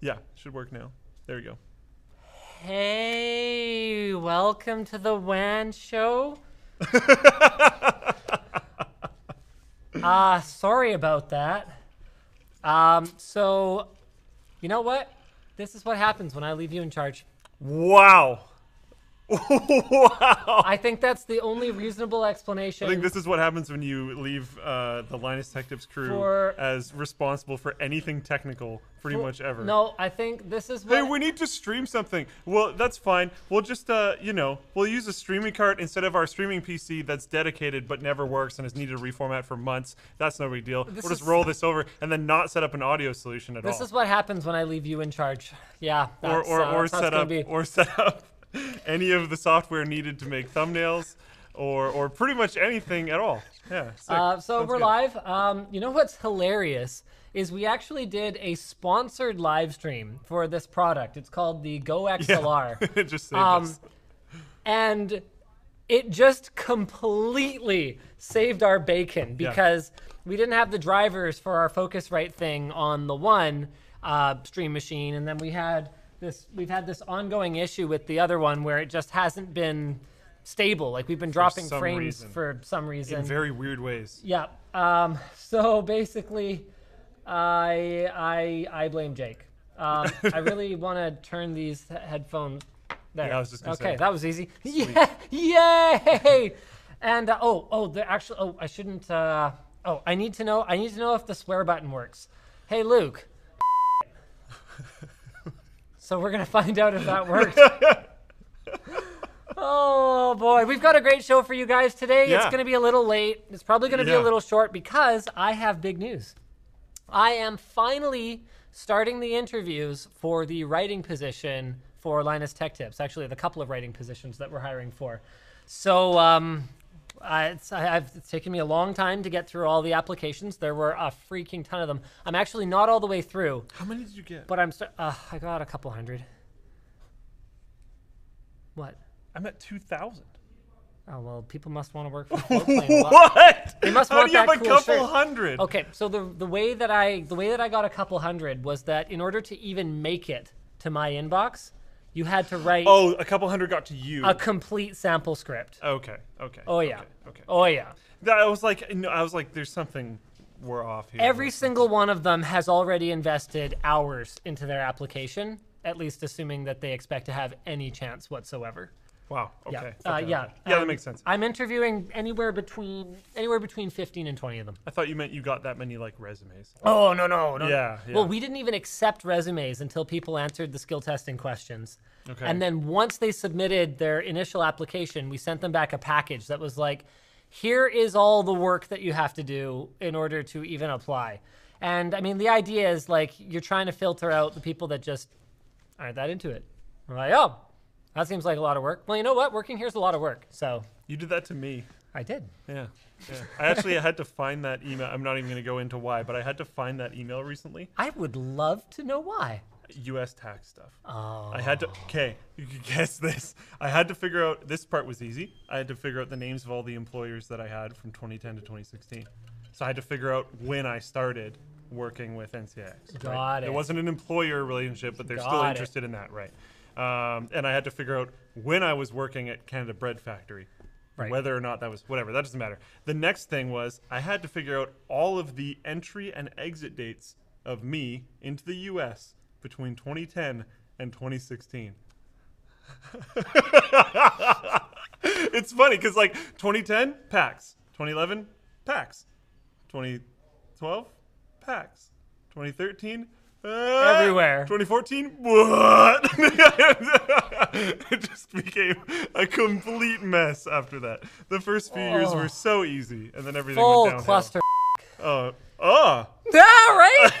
Yeah, should work now. There we go. Hey, welcome to the WAN show. uh, sorry about that. Um, so, you know what? This is what happens when I leave you in charge. Wow. wow. I think that's the only reasonable explanation. I think this is what happens when you leave uh, the Linus Tech Tips crew For- as responsible for anything technical pretty much ever. No, I think this is what. Hey, we need to stream something. Well, that's fine. We'll just, uh, you know, we'll use a streaming cart instead of our streaming PC that's dedicated but never works and has needed to reformat for months. That's no big deal. We'll just is- roll this over and then not set up an audio solution at this all. This is what happens when I leave you in charge. Yeah. or that's, or, uh, or that's how it's set up be. or set up any of the software needed to make thumbnails or or pretty much anything at all. Yeah. Uh, so Sounds we're good. live. Um, you know what's hilarious is we actually did a sponsored live stream for this product. It's called the Go XLR, it just saved Um, us. and it just completely saved our bacon Yeah. because we didn't have the drivers for our Focusrite thing on the one uh, stream machine, and then we had this. We've had this ongoing issue with the other one where it just hasn't been stable. Like we've been dropping frames reason. for some reason. in very weird ways. Yeah. Um, so basically, I I I blame Jake. Um, I really want to turn these headphones. There. Yeah, I was just okay, say. that was easy. Yeah, yay! And uh, oh, oh, the actual. Oh, I shouldn't. Uh, oh, I need to know. I need to know if the swear button works. Hey, Luke. so we're gonna find out if that works. Oh boy, we've got a great show for you guys today. It's going to be a little late. It's probably going to be a little short because I have big news. I am finally starting the interviews for the writing position for Linus Tech Tips. Actually, the couple of writing positions that we're hiring for. So, um, It's, I, I've, it's taken me a long time to get through all the applications. There were a freaking ton of them. I'm actually not all the way through, How many did you get? but I'm. St- uh, I got a couple hundred. What? I'm at two thousand. Oh well, people must want to work for a lot. What? They must How want do you have that a cool couple shirt. hundred? Okay, so the the way that I the way that I got a couple hundred was that in order to even make it to my inbox, you had to write Oh, a couple hundred got to you. a complete sample script. okay. Okay. Oh yeah. Okay. okay. Oh yeah. That I was like, no, I was like, there's something we're off here. Every single one of them has already invested hours into their application, at least assuming that they expect to have any chance whatsoever. Wow. Okay. Yeah. Uh, okay. yeah. Yeah, that Um, makes sense. I'm interviewing anywhere between anywhere between 15 and 20 of them. I thought you meant you got that many like resumes. Oh no no no. Yeah, Well, yeah. we didn't even accept resumes until people answered the skill testing questions. Okay. And then once they submitted their initial application, we sent them back a package that was like, here is all the work that you have to do in order to even apply. And I mean, the idea is like you're trying to filter out the people that just aren't that into it. We're like, oh, that seems like a lot of work. Well, you know what? Working here is a lot of work. So You did that to me. I did. Yeah. Yeah. I actually had to find that email. I'm not even going to go into why, but I had to find that email recently. I would love to know why. U.S. tax stuff. Oh. I had to. Okay, you can guess this. I had to figure out. This part was easy. I had to figure out the names of all the employers that I had from 2010 to 2016. So I had to figure out when I started working with NCIX. Got right? it. It wasn't an employer relationship, but they're still Got it. interested in that, right? Um, and I had to figure out when I was working at Canada Bread Factory. Right. Whether or not that was whatever, that doesn't matter. The next thing was I had to figure out all of the entry and exit dates of me into the US between 2010 and 2016. it's funny because like 2010 PAX, 2011 PAX, 2012 PAX, 2013 uh, Everywhere. 2014 what? it just became a complete mess after that. The first few years Oh. were so easy, and then everything Full went downhill. cluster. Oh, oh, Yeah, right?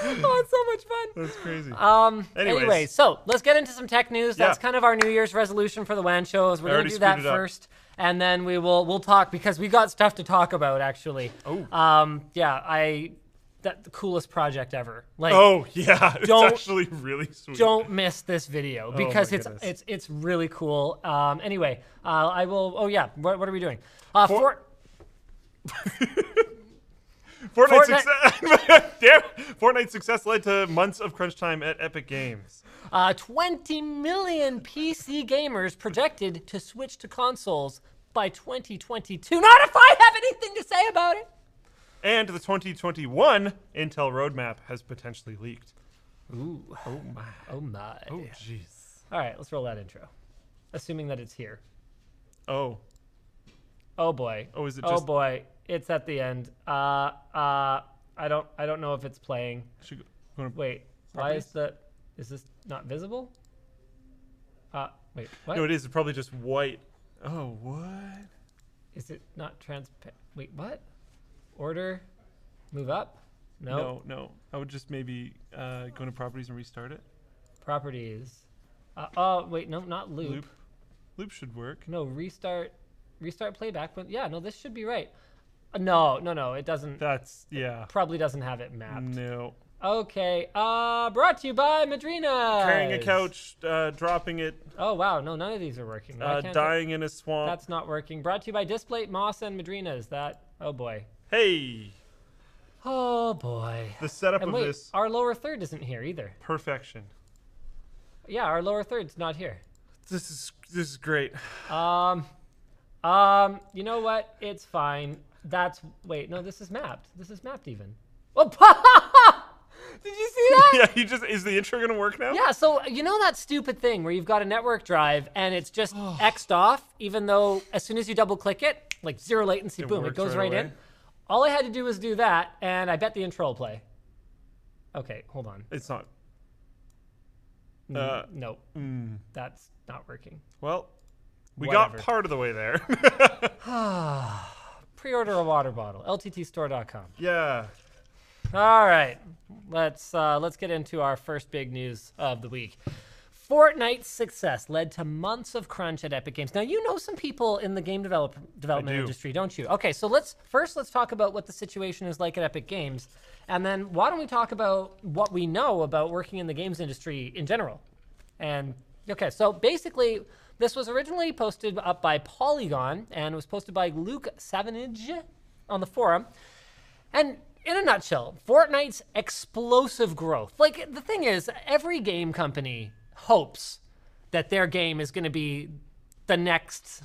oh, it's so much fun. that's crazy. Um. Anyways. Anyway, so let's get into some tech news. That's Yeah. kind of our New Year's resolution for the WAN shows. We're I gonna already do that screwed it up. first, and then we will we'll talk because we got stuff to talk about. Actually. Oh. Um. Yeah. I. That the coolest project ever. Like. oh yeah, it's don't- actually really sweet. Don't miss this video because Oh it's goodness. it's it's really cool. Um. Anyway, uh, I will. Oh yeah. What, what are we doing? Uh. For- For, Fortnite, Fortnite- success. Damn. Fortnite success led to months of crunch time at Epic Games. Uh, 20 million PC gamers projected to switch to consoles by 2022. Not if I have anything to say about it. And the 2021 Intel roadmap has potentially leaked. Ooh. Oh my. Oh my. Oh jeez. All right, let's roll that intro. Assuming that it's here. Oh. Oh boy. Oh, is it Oh boy. It's at the end. Uh uh I don't I don't know if it's playing. Should go, wanna- Wait. Why is the is this not visible? Uh wait. What? No, it is. It's probably just white. Oh, what? Is it not transparent? Wait, what? Order? Move up? No. No, no. I would just maybe uh, go into properties and restart it. Properties. Uh, oh, wait, no, not loop. Loop. Loop should work. No, restart. Restart playback. But yeah, no, this should be right. Uh, no, no, no, it doesn't. That's yeah. Probably doesn't have it mapped. No. Okay. Uh, brought to you by Madrina. Carrying a couch, uh, dropping it, Oh wow, no, none of these are working. Uh, dying in a swamp. That's not working. Brought to you by Displate, MOS, and Madrinas. That. Oh boy. Hey, Oh boy. the setup And of wait, this our lower third isn't here either. perfection. Yeah, our lower third's not here. This is this is great. Um, um, you know what? It's fine. That's wait, no, this is mapped. This is mapped even. Oh, did you see that? yeah, you just is the intro gonna work now? Yeah, so you know that stupid thing where you've got a network drive and it's just xed off, even though as soon as you double click it, like zero latency, It boom, it goes right right, in. All I had to do was do that, and I bet the intro will play. Okay, hold on. It's not. Mm, Uh, no, mm, that's not working. well, we Whatever. got part of the way there. Pre-order a water bottle. LTTstore.com. yeah. All right, let's uh, let's get into our first big news of the week. Fortnite's success led to months of crunch at Epic Games. Now you know some people in the game develop, development do. industry, don't you? Okay, so let's first let's talk about what the situation is like at Epic Games, and then why don't we talk about what we know about working in the games industry in general? And okay, so basically, this was originally posted up by Polygon and was posted by Luke Savanage on the forum. And in a nutshell, Fortnite's explosive growth. Like the thing is, every game company hopes that their game is going to be the next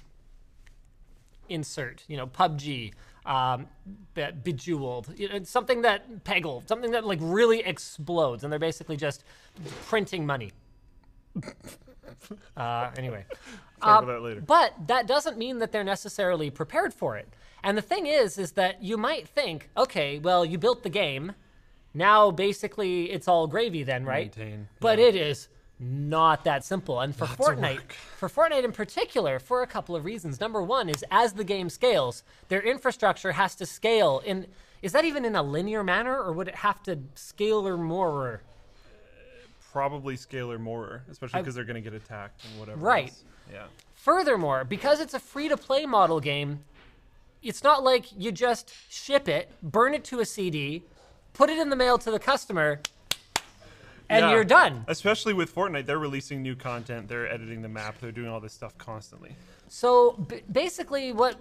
insert, you know, PUBG, um, Be- Bejeweled, you know, something that Peggle, something that like really explodes, and they're basically just printing money. uh, anyway, Talk about that later. but that doesn't mean that they're necessarily prepared for it. And the thing is, is that you might think, okay, well, you built the game. Now, basically, it's all gravy then, right? Maintain, But it is not that simple. And for of Fortnite, for Fortnite in particular, for a couple of reasons. Number one is as the game scales, their infrastructure has to scale in. Is that even in a linear manner, or would it have to scale or more? Probably scale or more, especially because they're gonna get attacked and whatever. Right. else. Yeah. Furthermore, because it's a free to play model game, it's not like you just ship it, burn it to a CD, put it in the mail to the customer, and Yeah. you're done. Especially with Fortnite, they're releasing new content, they're editing the map, they're doing all this stuff constantly. So b- basically, what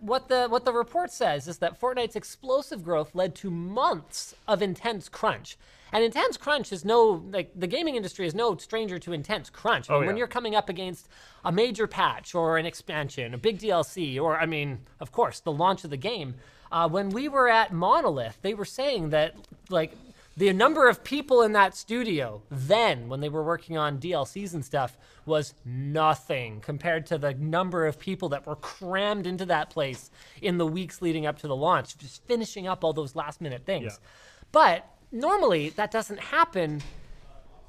what the what the report says is that Fortnite's explosive growth led to months of intense crunch. And intense crunch is no like the gaming industry is no stranger to intense crunch. I mean, Oh, When yeah. you're coming up against a major patch or an expansion, a big DLC, or I mean, of course, the launch of the game. Uh, when we were at Monolith, they were saying that like the number of people in that studio then when they were working on DLCs and stuff was nothing compared to the number of people that were crammed into that place in the weeks leading up to the launch just finishing up all those last minute things. Yeah. But normally that doesn't happen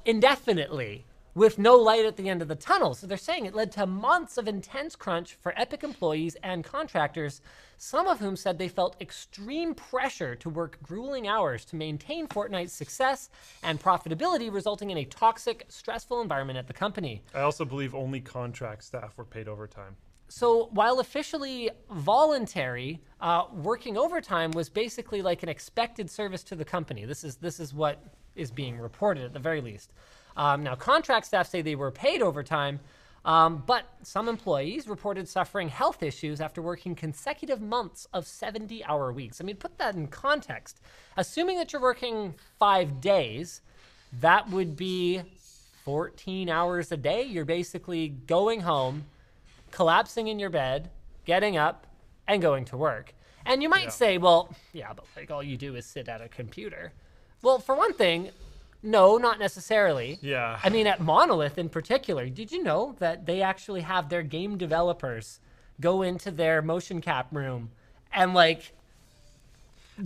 indefinitely with no light at the end of the tunnel. So they're saying it led to months of intense crunch for Epic employees and contractors, some of whom said they felt extreme pressure to work grueling hours to maintain Fortnite's success and profitability, resulting in a toxic, stressful environment at the company. I also believe only contract staff were paid overtime. So while officially voluntary, uh, working overtime was basically like an expected service to the company. This is this is what is being reported at the very least. Um, now contract staff say they were paid overtime, Um, but some employees reported suffering health issues after working consecutive months of 70 hour weeks. I mean, put that in context. Assuming that you're working five days, that would be 14 hours a day. You're basically going home, collapsing in your bed, getting up, and going to work. And you might Yeah. say, well, yeah, but like all you do is sit at a computer. Well, for one thing, no, not necessarily. Yeah. I mean, at Monolith in particular, did you know that they actually have their game developers go into their motion cap room and like,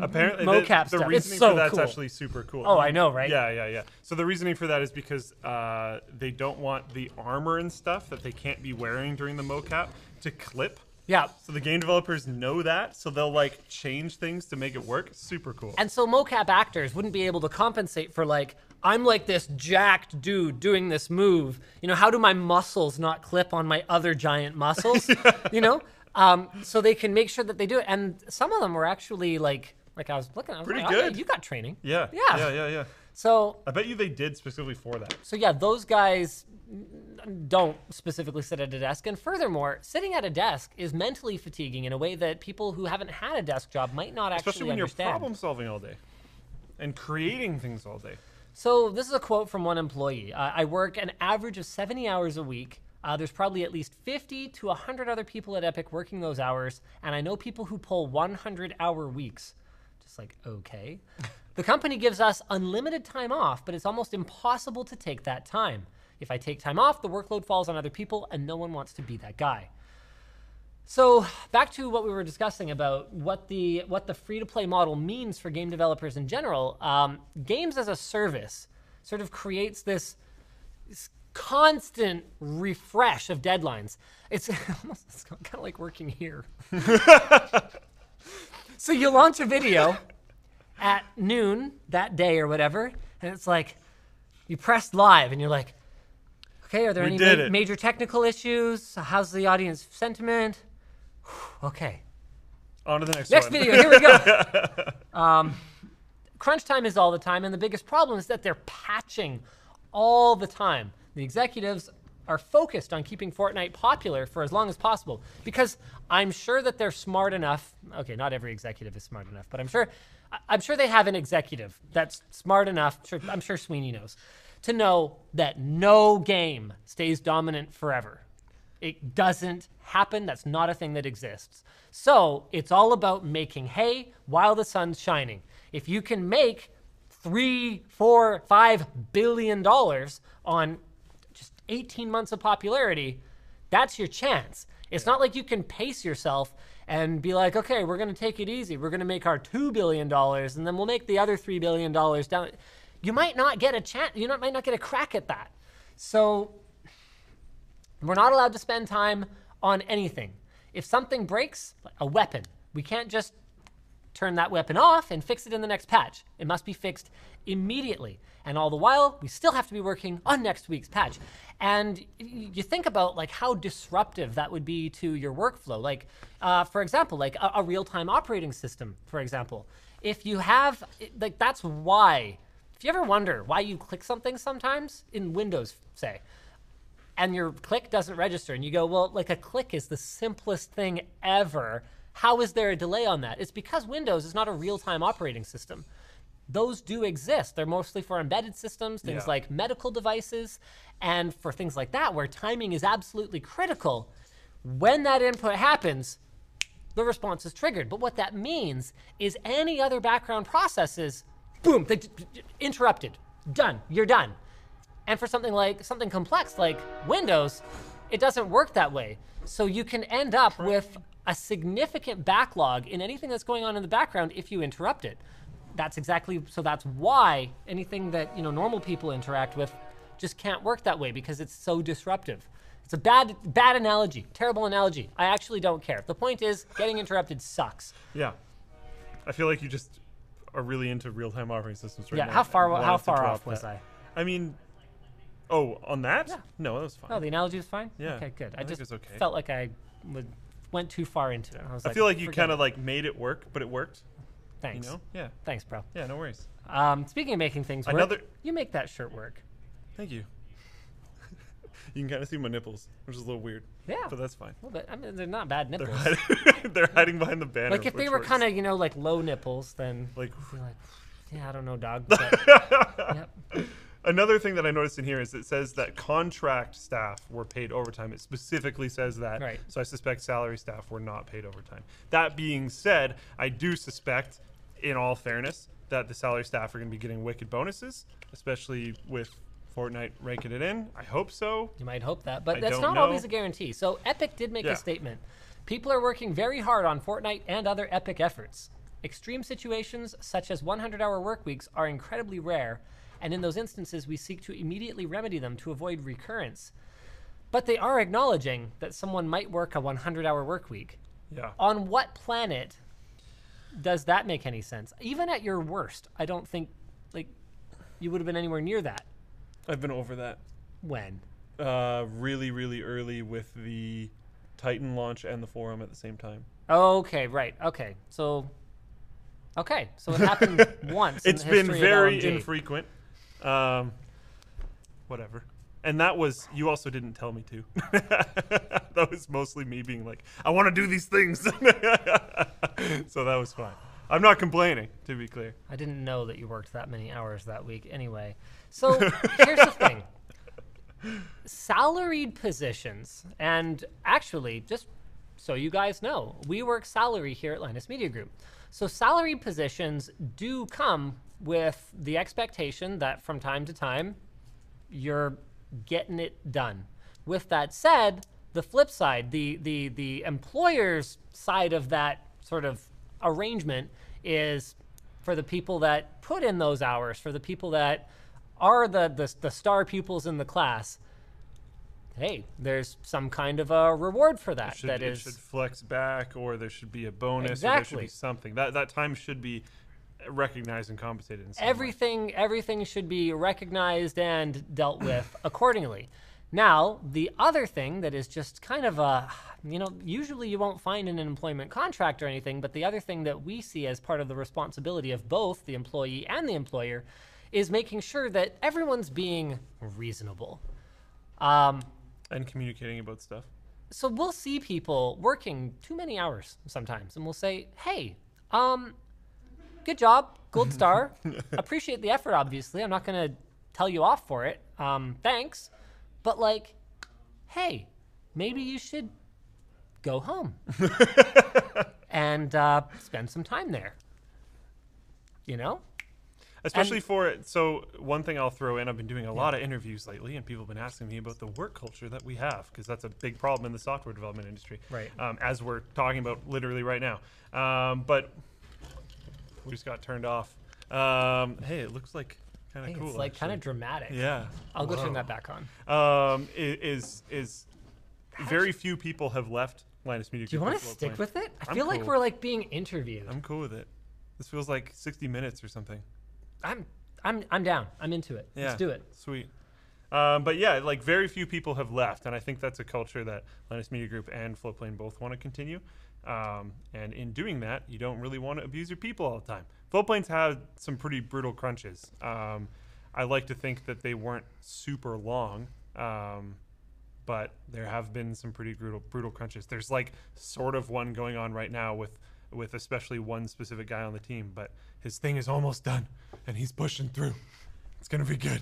Apparently, mocap the, the stuff. It's reasoning so for that's cool. actually super cool. oh, I know, right? Yeah, yeah, yeah. So the reasoning for that is because uh, they don't want the armor and stuff that they can't be wearing during the mocap to clip. Yeah. So the game developers know that, so they'll like change things to make it work. Super cool. And so mocap actors wouldn't be able to compensate for like I'm like this jacked dude doing this move. You know, how do my muscles not clip on my other giant muscles? You know, um, so they can make sure that they do it. And some of them were actually like, like I was looking, I was Pretty like, oh, yeah, good. you got training. yeah, Yeah. yeah, yeah, yeah. So I bet you they did specifically for that. So yeah, those guys don't specifically sit at a desk. And furthermore, sitting at a desk is mentally fatiguing in a way that people who haven't had a desk job might not actually Especially when understand. you're problem solving all day and creating things all day. So this is a quote from one employee. Uh, I work an average of 70 hours a week. Uh, there's probably at least 50 to 100 other people at Epic working those hours, and I know people who pull 100 hour weeks. Just like, okay. the company gives us unlimited time off, but it's almost impossible to take that time. If I take time off, the workload falls on other people, and no one wants to be that guy. So back to what we were discussing about what the what the free to play model means for game developers in general. Um, games as a service sort of creates this, this constant refresh of deadlines. It's almost it's kind of like working here. so you launch a video at noon that day or whatever, and it's like you press live, and you're like, okay, are there We any ma- major technical issues? How's the audience sentiment? Okay. On to the next, Next one. video, here we go. um, crunch time is all the time, and the biggest problem is that they're patching all the time. The executives are focused on keeping Fortnite popular for as long as possible because I'm sure that they're smart enough. Okay, not every executive is smart enough, but I'm sure I'm sure they have an executive that's smart enough. I'm sure Sweeney knows to know that no game stays dominant forever. It doesn't happen. That's not a thing that exists. So it's all about making hay while the sun's shining. If you can make three, four, five billion dollars on just 18 months of popularity, that's your chance. It's not like you can pace yourself and be like, okay, we're going to take it easy. We're going to make our $2 billion and then we'll make the other $3 billion down. You might not get a chance, you might not get a crack at that. So we're not allowed to spend time on anything. If something breaks, a weapon, we can't just turn that weapon off and fix it in the next patch. It must be fixed immediately. And all the while, we still have to be working on next week's patch. And you think about like how disruptive that would be to your workflow. Like, uh, for example, like a, a real-time operating system, for example. If you have, like, that's why. If you ever wonder why you click something sometimes in Windows, say, and your click doesn't register and you go well like a click is the simplest thing ever. How is there a delay on that? It's because windows is not a real-time operating system. Those do exist. They're mostly for embedded systems things Yeah. like medical devices and for things like that where timing is absolutely critical. When that input happens the response is triggered. But what that means is any other background processes, boom, they, interrupted, done, you're done. And for something like something complex like Windows, it doesn't work that way. So you can end up with a significant backlog in anything that's going on in the background if you interrupt it. That's exactly so that's why anything that, you know, normal people interact with just can't work that way because it's so disruptive. It's a bad bad analogy, terrible analogy. I actually don't care. The point is getting interrupted sucks. Yeah. I feel like you just are really into real-time operating systems right Yeah, now. Yeah, how far how far off was that. I? I mean, oh, on that? Yeah. No, that was fine. Oh, the analogy was fine. Yeah, Okay, good. I I, think just okay. felt like I would, went too far into it. I, was I feel like you kind of like made it work, but it worked. Thanks. You know? Yeah. Thanks, bro. Yeah. No worries. Um, speaking of making things work, Another- you make that shirt work. Thank you. You can kind of see my nipples, which is a little weird, Yeah. but that's fine. Well, but I mean, they're not bad nipples. They're hiding, they're hiding behind the banner. Like if they were kind of, you know, like low nipples, then like like, yeah, I don't know, dog. But, yep. Another thing that I noticed in here is it says that contract staff were paid overtime. It specifically says that. Right. So I suspect salary staff were not paid overtime. That being said, I do suspect, in all fairness, that the salary staff are going to be getting wicked bonuses, especially with Fortnite ranking it in. I hope so. You might hope that, but I that's not know. always a guarantee. So Epic did make Yeah. a statement. People are working very hard on Fortnite and other Epic efforts. Extreme situations such as 100-hour work weeks are incredibly rare, and in those instances we seek to immediately remedy them to avoid recurrence. But they are acknowledging that someone might work a 100-hour work week. Yeah. On what planet does that make any sense? Even at your worst, I don't think like you would have been anywhere near that. I've been over that. When? Uh, really, really early with the Titan launch and the forum at the same time. Okay, right. Okay. So Okay, so it happened once. It's been very infrequent. Um, whatever. And that was you also didn't tell me to. that was mostly me being like, I want to do these things. so that was fine. I'm not complaining, to be clear. I didn't know that you worked that many hours that week anyway. So here's the thing. Salaried positions, and actually, just so you guys know, we work salary here at Linus Media Group. So salaried positions do come with the expectation that from time to time you're getting it done. With that said, the flip side, the the the employer's side of that sort of arrangement is for the people that put in those hours, for the people that are the the, the star pupils in the class. Hey, there's some kind of a reward for that. Should, that it is should flex back, or there should be a bonus, or there should be something. That that time should be recognized and compensated in some way. everything everything should be recognized and dealt with accordingly. Now, the other thing that is just kind of a, you know, usually you won't find in an employment contract or anything, but the other thing that we see as part of the responsibility of both the employee and the employer is making sure that everyone's being reasonable. Um, and communicating about stuff. so we'll see people working too many hours sometimes and we'll say hey um good job gold star. Appreciate the effort obviously. I'm not going to tell you off for it. Um thanks. But like hey maybe you should go home and uh, spend some time there. You know Especially for it. So, one thing I'll throw in I've been doing a lot of interviews lately, and people have been asking me about the work culture that we have, because that's a big problem in the software development industry. Right. Um, as we're talking about literally right now. Um, but we just got turned off. Um, hey, it looks like kind of cool. it's like kind of dramatic Yeah. i'll go turn that back on Um, is is very few people have left Linus Media do you want to stick with it i I'm feel like we're like being interviewed I'm cool with it. This feels like 60 minutes or something. I'm I'm I'm down. I'm into it. Yeah, Let's do it. Sweet. Um, but yeah, like very few people have left, and I think that's a culture that Linus Media Group and Floatplane both want to continue. Um, and in doing that, you don't really want to abuse your people all the time. Floatplane's had some pretty brutal crunches. Um, I like to think that they weren't super long, um, but there have been some pretty brutal brutal crunches. There's like sort of one going on right now with with especially one specific guy on the team, but his thing is almost done, and he's pushing through. It's gonna be good.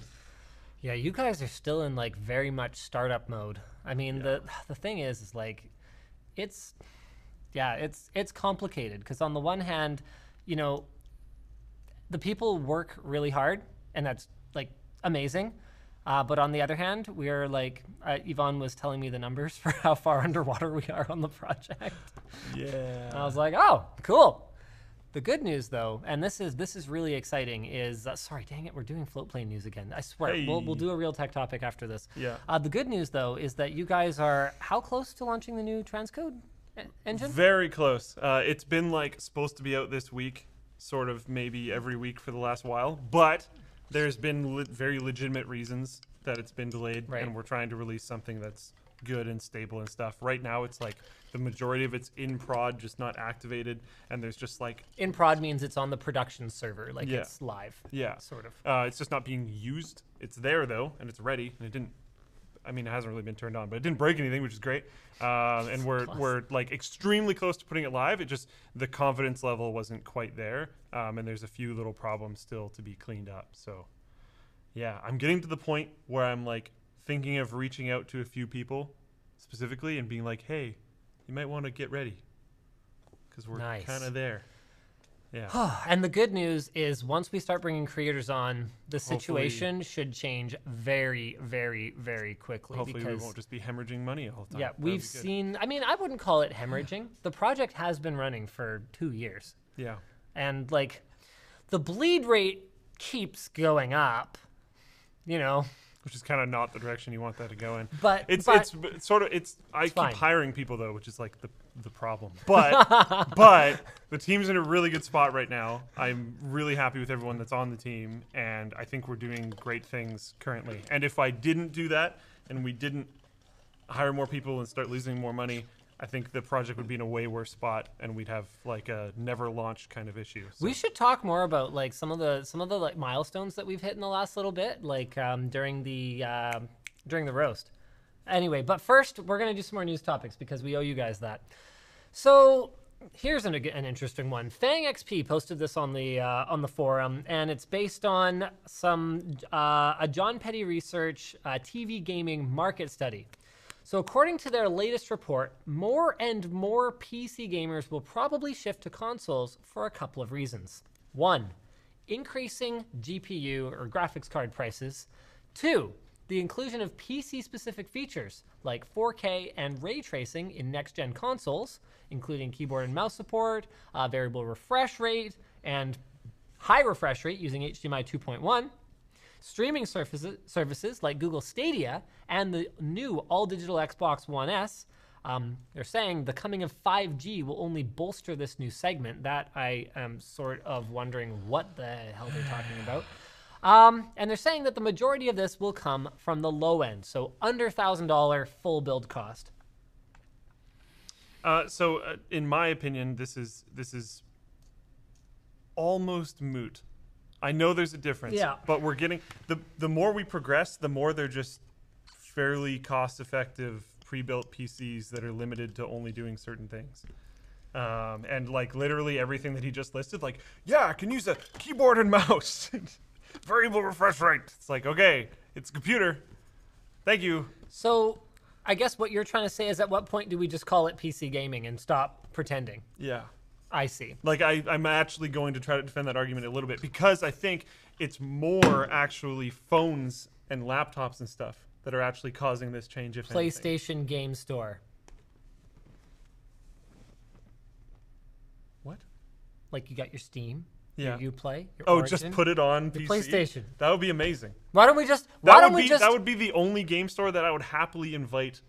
Yeah, you guys are still in like very much startup mode. I mean, the the thing is, is like, it's, yeah, it's it's complicated because on the one hand, you know, the people work really hard, and that's like amazing. Uh, but on the other hand, we are like uh, Yvonne was telling me the numbers for how far underwater we are on the project. Yeah. And I was like, oh, cool. The good news, though, and this is this is really exciting, is uh, sorry, dang it, we're doing floatplane news again. I swear, we'll we'll do a real tech topic after this. Yeah. Uh, the good news, though, is that you guys are how close to launching the new transcode e- engine? Very close. Uh, it's been like supposed to be out this week, sort of maybe every week for the last while, but there's been le- very legitimate reasons that it's been delayed, Right. and we're trying to release something that's good and stable and stuff. Right now, it's like the majority of it's in prod, just not activated, and there's just like In prod means it's on the production server, like Yeah. it's live, yeah, sort of. Uh, it's just not being used. It's there though, and it's ready, and it didn't I mean, it hasn't really been turned on, but it didn't break anything, which is great. Um, and we're Plus. we're like extremely close to putting it live. It just the confidence level wasn't quite there, um, and there's a few little problems still to be cleaned up. So, yeah, I'm getting to the point where I'm like thinking of reaching out to a few people specifically and being like, "Hey, you might want to get ready," because we're Nice. kind of there. Yeah. and the good news is once we start bringing creators on, the Hopefully- situation should change very, very, very quickly. Hopefully, we won't just be hemorrhaging money all the time. yeah, That'd we've seen. I mean, I wouldn't call it hemorrhaging. the project has been running for two years, Yeah. and like, the bleed rate keeps going up. You know, which is kind of not the direction you want that to go in. But- it's but- it's sort of it's I keep fine. hiring people though, which is like the the problem. But but the team's in a really good spot right now. I'm really happy with everyone that's on the team, and I think we're doing great things currently. And if I didn't do that, and we didn't hire more people and start losing more money. I think the project would be in a way worse spot, and we'd have like a never launched kind of issue. So. We should talk more about like some of the some of the like milestones that we've hit in the last little bit, like um, during the um during the roast. Anyway, but first we're gonna do some more news topics because we owe you guys that. So here's an, an interesting one. Fang XP posted this on the uh, on the forum, and it's based on some uh, a Jon Peddie Research uh, TV gaming market study. So, according to their latest report, more and more PC gamers will probably shift to consoles for a couple of reasons. One, increasing GPU or graphics card prices. Two, the inclusion of PC specific features like 4K and ray tracing in next gen consoles, including keyboard and mouse support, uh, variable refresh rate, and high refresh rate using HDMI 2.1 streaming services, services like Google Stadia and the new all digital Xbox One S. Um, they're saying the coming of 5G will only bolster this new segment. That I am sort of wondering what the hell they're talking about. Um, and they're saying that the majority of this will come from the low end, so under $1,000 full build cost. Uh, so, uh, in my opinion, this is this is almost moot. I know there's a difference, Yeah. but we're getting the the more we progress, the more they're just fairly cost-effective pre-built PCs that are limited to only doing certain things. Um, and like literally everything that he just listed, like yeah, I can use a keyboard and mouse, variable refresh rate. It's like okay, it's a computer. Thank you. So I guess what you're trying to say is at what point do we just call it PC gaming and stop pretending? Yeah. I see. Like I, I'm actually going to try to defend that argument a little bit because I think it's more actually phones and laptops and stuff that are actually causing this change. If anything. PlayStation Game Store. What? Like you got your Steam, Yeah. You, UPlay, your Oh, Origin. just put it on PC. PlayStation. That would be amazing. Why don't we just? That Why don't we be just? that would be the only game store that I would happily invite.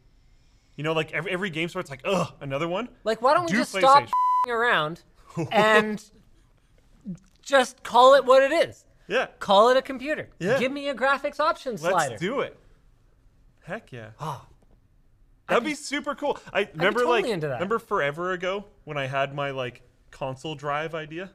You know, like every, every game store, it's like, ugh, another one. like, why don't we do just stop around and just call it what it is? Yeah, Call it a computer. Yeah. Give me a graphics option slider. let's do it. Heck yeah. Oh, That'd be super cool. I remember totally like remember forever ago when I had my like console drive idea.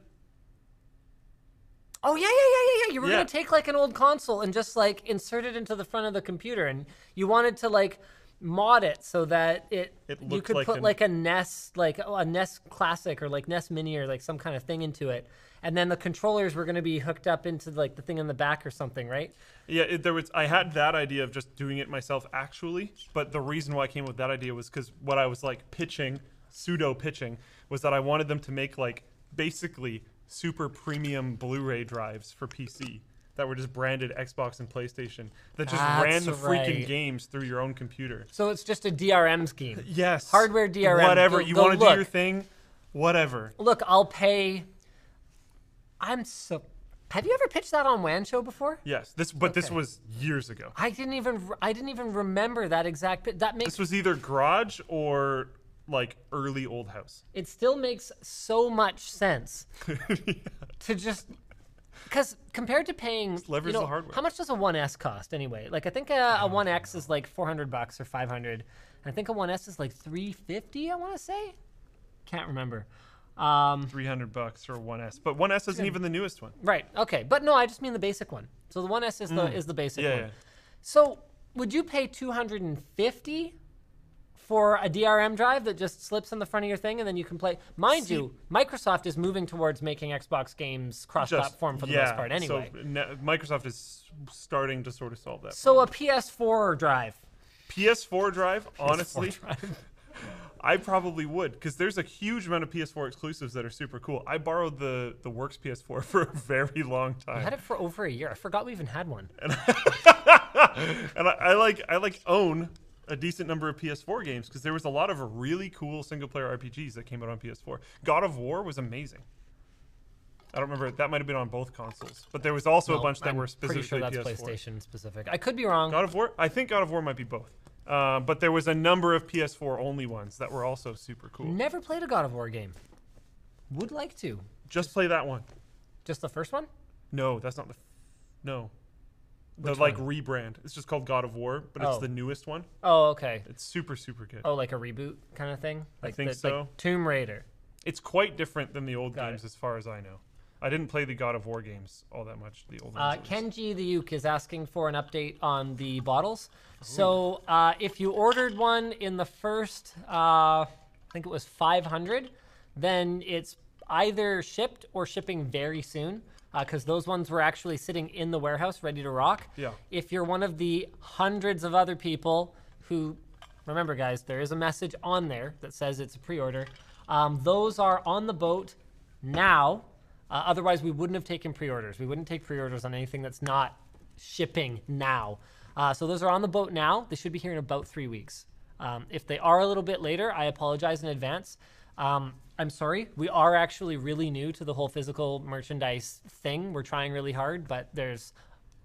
Oh yeah, yeah, yeah, yeah, yeah. You were Yeah. gonna take like an old console and just like insert it into the front of the computer, and you wanted to like mod it so that it, It you could like put an- like a NES like oh, a NES Classic or like NES Mini or like some kind of thing into it, and then the controllers were gonna be hooked up into like the thing in the back or something, right? Yeah, it, there was. I had that idea of just doing it myself, actually. But the reason why I came up with that idea was because what I was like pitching, pseudo pitching, was that I wanted them to make like basically super premium Blu-ray drives for PC that were just branded Xbox and PlayStation that just ran That's the freaking right. games through your own computer. So it's just a DRM scheme. Yes, Hardware DRM. Whatever Go- you want to do your thing, whatever. Look, I'll pay. I'm so. Have you ever pitched that on WAN show before? Yes, this but this was years ago. I didn't even. I didn't even remember that exact. That makes This was either garage or like early old house. it still makes so much sense to just because compared to paying leverage you know, the hardware. how much does a 1s cost anyway like i think a, a 1x is like 400 bucks or 500 i think a 1s is like 350 i want to say can't remember um, 300 bucks for 1S. But 1S isn't even the newest one. right okay but no i just mean the basic one so the 1s is the is the basic Mm. Yeah, one yeah. so would you pay 250 for a DRM drive that just slips in the front of your thing and then you can play? Mind See- you, Microsoft is moving towards making Xbox games cross-platform for the most part anyway. So ne- Microsoft is starting to sort of solve that. So, a PS4 drive. PS4 drive, honestly, drive. I probably would because there's a huge amount of PS4 exclusives that are super cool. I borrowed the the Works PS4 for a very long time. I had it for over a year. I forgot we even had one. and I, I like I like own a decent number of PS4 games because there was a lot of really cool single player RPGs that came out on PS4. God of War was amazing. I don't remember that might have been on both consoles, but there was also a bunch that I'm were pretty specifically sure that's PS4. PlayStation specific. I could be wrong. God of War, I think God of War might be both. Uh, but there was a number of PS4 only ones that were also super cool. Never played a God of War game. Would like to. Just play that one. Just the first one? No, that's not the. F- no. The Which like one? rebrand. It's just called God of War, but it's Oh. the newest one. Oh, okay. It's super super good. Oh, like a reboot kind of thing? Like think the, so. Like Tomb Raider. It's quite different than the old Got games as far as I know. I didn't play the God of War games all that much. The old Uh, ones. at least. Kenji the Uke is asking for an update on the bottles. So uh, if you ordered one in the first, uh, I think it was 500, then it's either shipped or shipping very soon because those ones were actually sitting in the warehouse ready to rock. Yeah. If you're one of the hundreds of other people who, remember guys, there is a message on there that says it's a pre-order. Um, those are on the boat now. Uh, otherwise, we wouldn't have taken pre-orders. We wouldn't take pre-orders on anything that's not shipping now. Uh, so those are on the boat now. They should be here in about three weeks. Um, if they are a little bit later, I apologize in advance. Um, I'm sorry. We are actually really new to the whole physical merchandise thing. We're trying really hard, but there's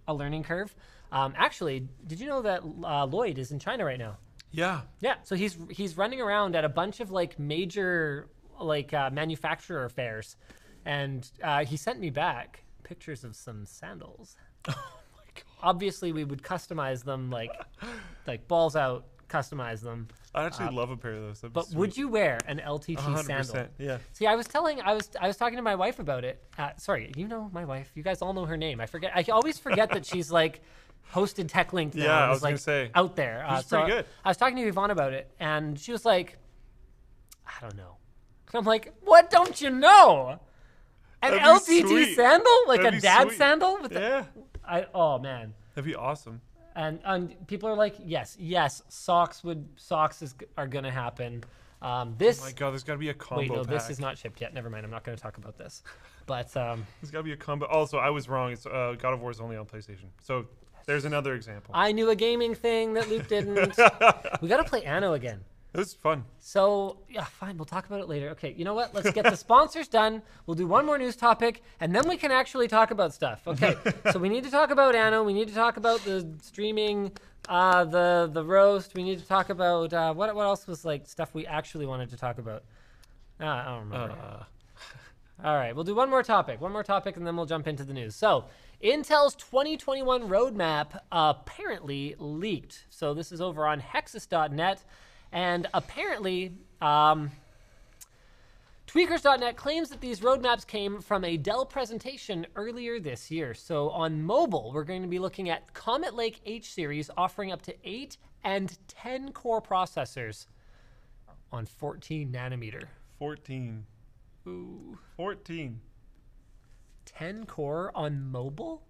a learning curve. Um, actually, did you know that uh, Lloyd is in China right now? yeah. Yeah, so he's he's running around at a bunch of like major like uh, manufacturer fairs, and uh, he sent me back pictures of some sandals. Oh my god. Obviously, we would customize them like like balls out, customize them. I actually love a pair of those. But would you wear an LTT hundred sandal? percent. Yeah. See, I was telling, I was, I was talking to my wife about it. Uh, sorry, you know my wife. You guys all know her name. I forget. I always forget that she's like hosted TechLink. Yeah, I was gonna like, say. out there. Uh, She's pretty good. I was talking to Yvonne about it, and she was like, "I don't know." And I'm like, "What don't you know?" An LTT sweet. sandal, like That'd a dad sweet. sandal. With the- Yeah. I, oh man. That'd be awesome. And, and people are like, yes, yes, socks would socks is are gonna happen. Um, this Oh my god, there's got to be a combo wait, no, pack. this is not shipped yet. Never mind. I'm not going to talk about this. But um, There's got to be a combo. Also, I was wrong. It's uh, God of War is only on PlayStation. So there's another example. I knew a gaming thing that Luke didn't. we got to play Anno again. It was fun. So yeah, fine. We'll talk about it later. Okay, you know what? Let's get the sponsors done. We'll do one more news topic, and then we can actually talk about stuff. Okay. so we need to talk about Anno. We need to talk about the streaming, uh, the the roast. We need to talk about uh, what what else was like stuff we actually wanted to talk about. Uh, I don't remember. Uh, All right, we'll do one more topic, one more topic, and then we'll jump into the news. So, Intel's 2021 roadmap apparently leaked. So, this is over on Hexus.net, and apparently, um, Tweakers.net claims that these roadmaps came from a Dell presentation earlier this year. So, on mobile, we're going to be looking at Comet Lake H series offering up to 8 and 10 core processors on 14 nanometer. 14. Ooh. 14. 10 core on mobile?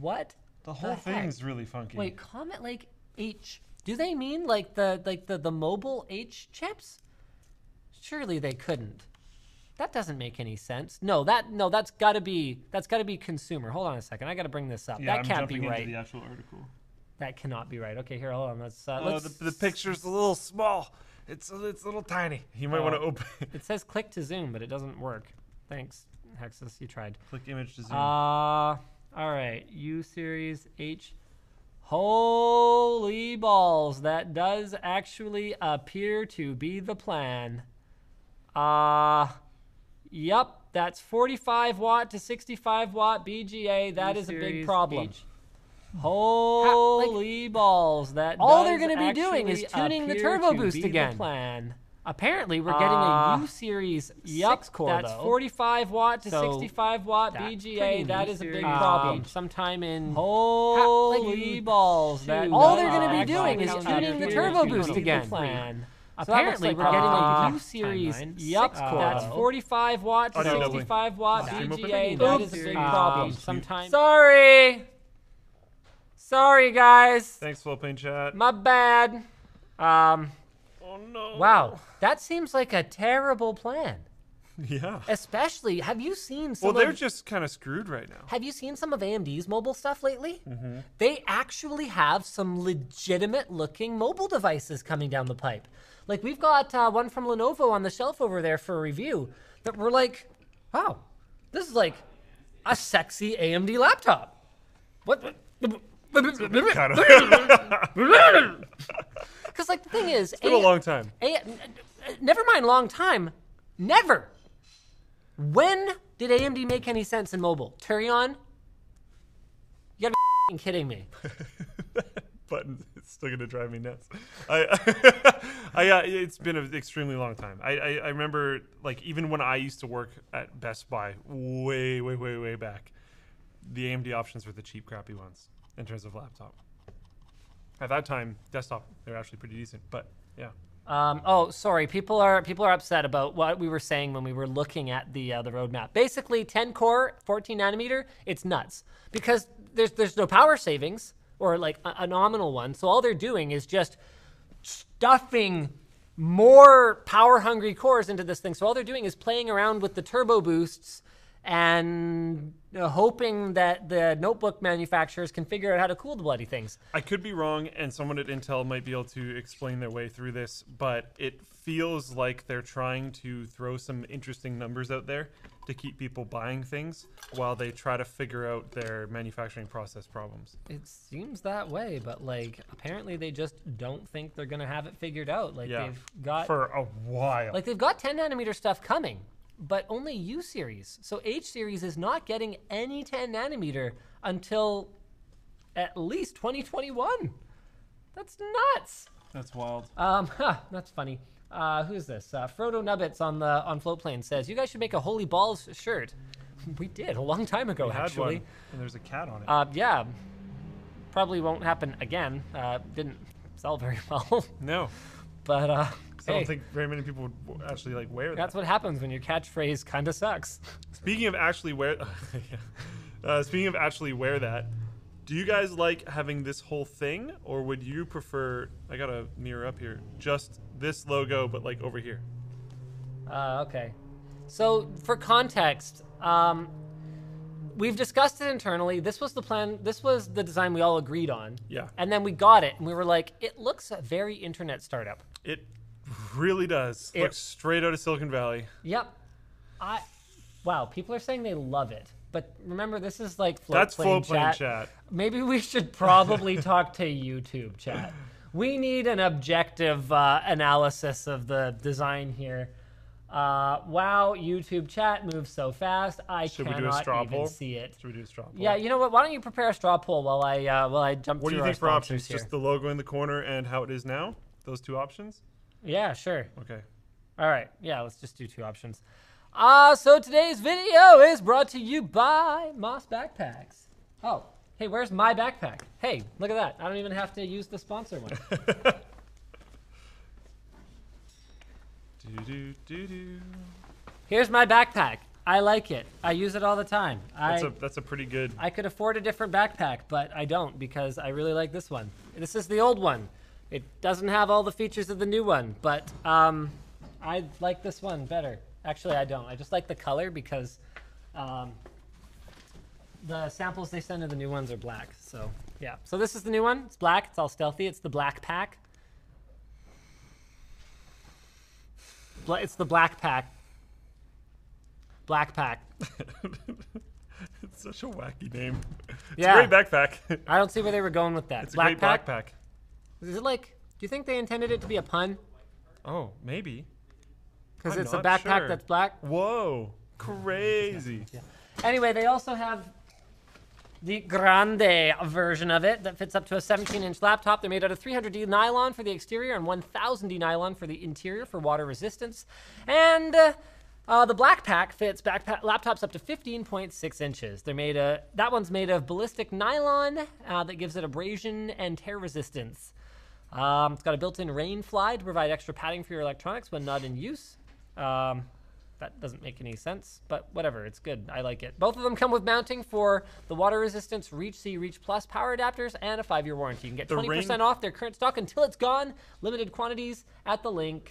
What? The whole heck? thing's really funky. Wait, Comet Lake H. Do they mean like the like the, the mobile H chips? Surely they couldn't. That doesn't make any sense. No, that no, that's got to be that's got to be consumer. Hold on a second. I got to bring this up. Yeah, that I'm can't jumping be into right. the actual article. That cannot be right. Okay, here, hold on. Let's uh, Oh, let's the, the picture's a little small. It's a, it's a little tiny. You might want to Oh. open. It says click to zoom, but it doesn't work. Thanks, Hexus. You tried. Click image to zoom. Uh, all right. U series H. Holy balls. That does actually appear to be the plan. Uh, yep. That's 45 watt to 65 watt BGA. That is a big U-series problem. H. Holy balls. That All they're gonna be doing is tuning the turbo to boost be the again. plan. Apparently, we're getting Uh, a U series yup, six core. that's though. 45 watt to So, 65 watt that's BGA. pretty That new is a big series. problem. Um, sometime in Holy like, balls! That All they're gonna be actually doing is tuning the turbo boost again. Plan. So Apparently, like we're a getting uh, a U series. timeline. Yup, Six that's 45 watt to Audio doubling. 65 watt Stream open? BGA. That is a big Um, problem. sometime. Sorry. Sorry, guys. Thanks, Floatplane Chat. My bad. Um. Oh no. Wow, that seems like a terrible plan. Yeah. Especially, have you seen some Well, they're of, just kind of screwed right now. have you seen some of AMD's mobile stuff lately? Mm-hmm. They actually have some legitimate looking mobile devices coming down the pipe. Like we've got uh, one from Lenovo on the shelf over there for review that we're like, wow, this is like a sexy AMD laptop. What? Because like the thing is, it Been a long time. A- never mind long time, never. When did AMD make any sense in mobile? Turion? You gotta be kidding me. Button it's still gonna drive me nuts. I, I, uh, it's been an extremely long time. I, I, I remember like even when I used to work at Best Buy, way, way, way, way back, the AMD options were the cheap, crappy ones in terms of laptop. At that time, desktop they were actually pretty decent, but yeah. Um, oh, sorry. People are people are upset about what we were saying when we were looking at the uh, the roadmap. Basically, 10 core, 14 nanometer. It's nuts because there's there's no power savings or like a, a nominal one. So all they're doing is just stuffing more power hungry cores into this thing. So all they're doing is playing around with the turbo boosts and uh, hoping that the notebook manufacturers can figure out how to cool the bloody things. I could be wrong, and someone at Intel might be able to explain their way through this, but it feels like they're trying to throw some interesting numbers out there to keep people buying things while they try to figure out their manufacturing process problems. It seems that way, but like apparently they just don't think they're gonna have it figured out. Like Yeah. they've got For a while. like they've got 10 nanometer stuff coming, but only U series. So H series is not getting any 10 nanometer until at least 2021. That's nuts. That's wild. Um, huh, that's funny. Uh, who's this? Uh, Frodo Nubbets on the on Floatplane says you guys should make a Holy Balls shirt. We did a long time ago, We actually. one, and there's a cat on it. Uh, yeah, probably won't happen again. Uh, didn't sell very well, no, but uh, I don't think very many people would actually like wear that. that's what happens when your catchphrase kind of sucks. Speaking of actually wear, uh, speaking of actually wear that, do you guys like having this whole thing, or would you prefer? I got a mirror up here. Just this logo, but like over here. Uh, okay. So for context, um, we've discussed it internally. This was the plan. This was the design we all agreed on. Yeah. And then we got it, and we were like, it looks a very internet startup. It really does. It- Looks straight out of Silicon Valley. Yep. I. Wow. People are saying they love it, but remember, this is like float That's plane float plane chat. chat. Maybe we should probably talk to YouTube chat. We need an objective uh, analysis of the design here. Uh, wow, YouTube chat moves so fast. I Should we do a cannot straw even poll? see it. Should we do a straw poll? Yeah, you know what? Why don't you prepare a straw poll while I uh, while I jump What do you think for options? here? Just the logo in the corner and how it is now. Those two options. Yeah, sure. Okay. All right. Yeah, let's just do two options. Uh, so today's video is brought to you by MOS Backpacks. Oh, hey, where's my backpack? Hey, look at that. I don't even have to use the sponsor one. Do do do do. Here's my backpack. I like it. I use it all the time. That's I a that's a pretty good. I could afford a different backpack, but I don't because I really like this one. This is the old one. It doesn't have all the features of the new one, but um, I like this one better. Actually, I don't. I just like the color because um, the samples they send in the new ones are black. So yeah. So this is the new one. It's black. It's all stealthy. It's the black pack. Bla- it's the black pack. Black pack. It's such a wacky name. It's Yeah. a great backpack. I don't see where they were going with that. It's a great pack. backpack. Is it like? Do you think they intended it to be a pun? Oh, maybe. Because I'm it's a backpack sure. that's black. Whoa, crazy. Anyway, they also have the Grande version of it that fits up to a 17 inch laptop. They're made out of 300D nylon for the exterior and 1000D nylon for the interior for water resistance. And uh, uh, the black pack fits backpack laptops up to 15.6 inches. They're made of, that one's made of ballistic nylon uh, that gives it abrasion and tear resistance. Um, it's got a built-in rain fly to provide extra padding for your electronics when not in use. Um, that doesn't make any sense, but whatever, it's good. I like it. Both of them come with mounting for the water resistance Reach C Reach Plus power adapters and a five year warranty. You can get The 20% Rain- off their current stock until it's gone. Limited quantities at the link